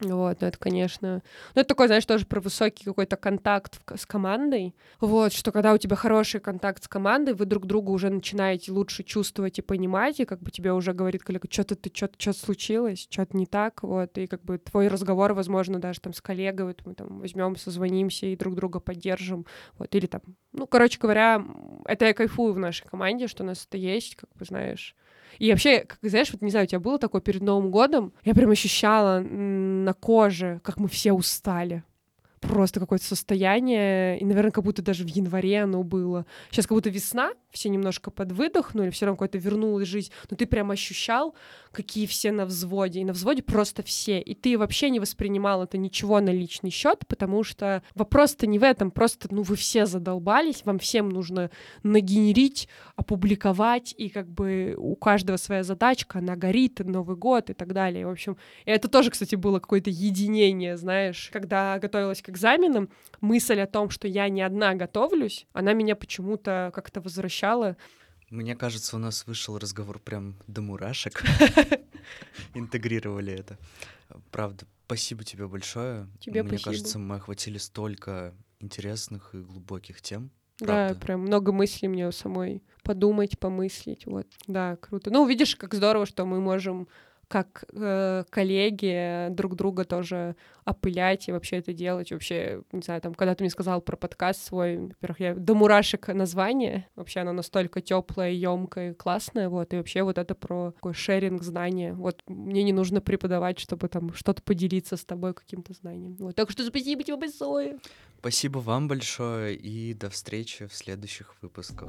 Вот, ну это, конечно... Ну, это такой, знаешь, тоже про высокий какой-то контакт с командой. Вот, что когда у тебя хороший контакт с командой, вы друг друга уже начинаете лучше чувствовать и понимать, и как бы тебе уже говорит коллега, что-то ты, что-то что случилось, что-то не так, вот, и как бы твой разговор, возможно, даже там с коллегой, вот мы там возьмем, созвонимся и друг друга поддержим, вот, или там, ну, короче говоря, это я кайфую в нашей команде, что у нас это есть, как бы, знаешь, и вообще, как, знаешь, вот не знаю, у тебя было такое перед Новым годом, я прям ощущала на коже, как мы все устали. Просто какое-то состояние, и, наверное, как будто даже в январе оно было. Сейчас как будто весна, все немножко подвыдохнули, все равно какой-то вернулась жизнь, но ты прям ощущал, какие все на взводе, и на взводе просто все, и ты вообще не воспринимал это ничего на личный счет, потому что вопрос-то не в этом, просто, ну, вы все задолбались, вам всем нужно нагенерить, опубликовать, и как бы у каждого своя задачка, она горит, Новый год и так далее. В общем, и это тоже, кстати, было какое-то единение, знаешь, когда готовилась к экзаменам, мысль о том, что я не одна готовлюсь, она меня почему-то как-то возвращала. Мне кажется, у нас вышел разговор прям до мурашек. Интегрировали это. Правда, спасибо тебе большое. Тебе Мне спасибо. кажется, мы охватили столько интересных и глубоких тем. Да, Правда. прям много мыслей мне самой подумать, помыслить, вот. Да, круто. Ну, видишь, как здорово, что мы можем как э, коллеги друг друга тоже опылять и вообще это делать. Вообще, не знаю, там, когда ты мне сказал про подкаст свой, во-первых, я до мурашек название. Вообще оно настолько теплое, емкое, классное, вот. И вообще вот это про такой шеринг знания. Вот мне не нужно преподавать, чтобы там что-то поделиться с тобой каким-то знанием. Вот. Так что спасибо тебе большое. Спасибо вам большое и до встречи в следующих выпусках.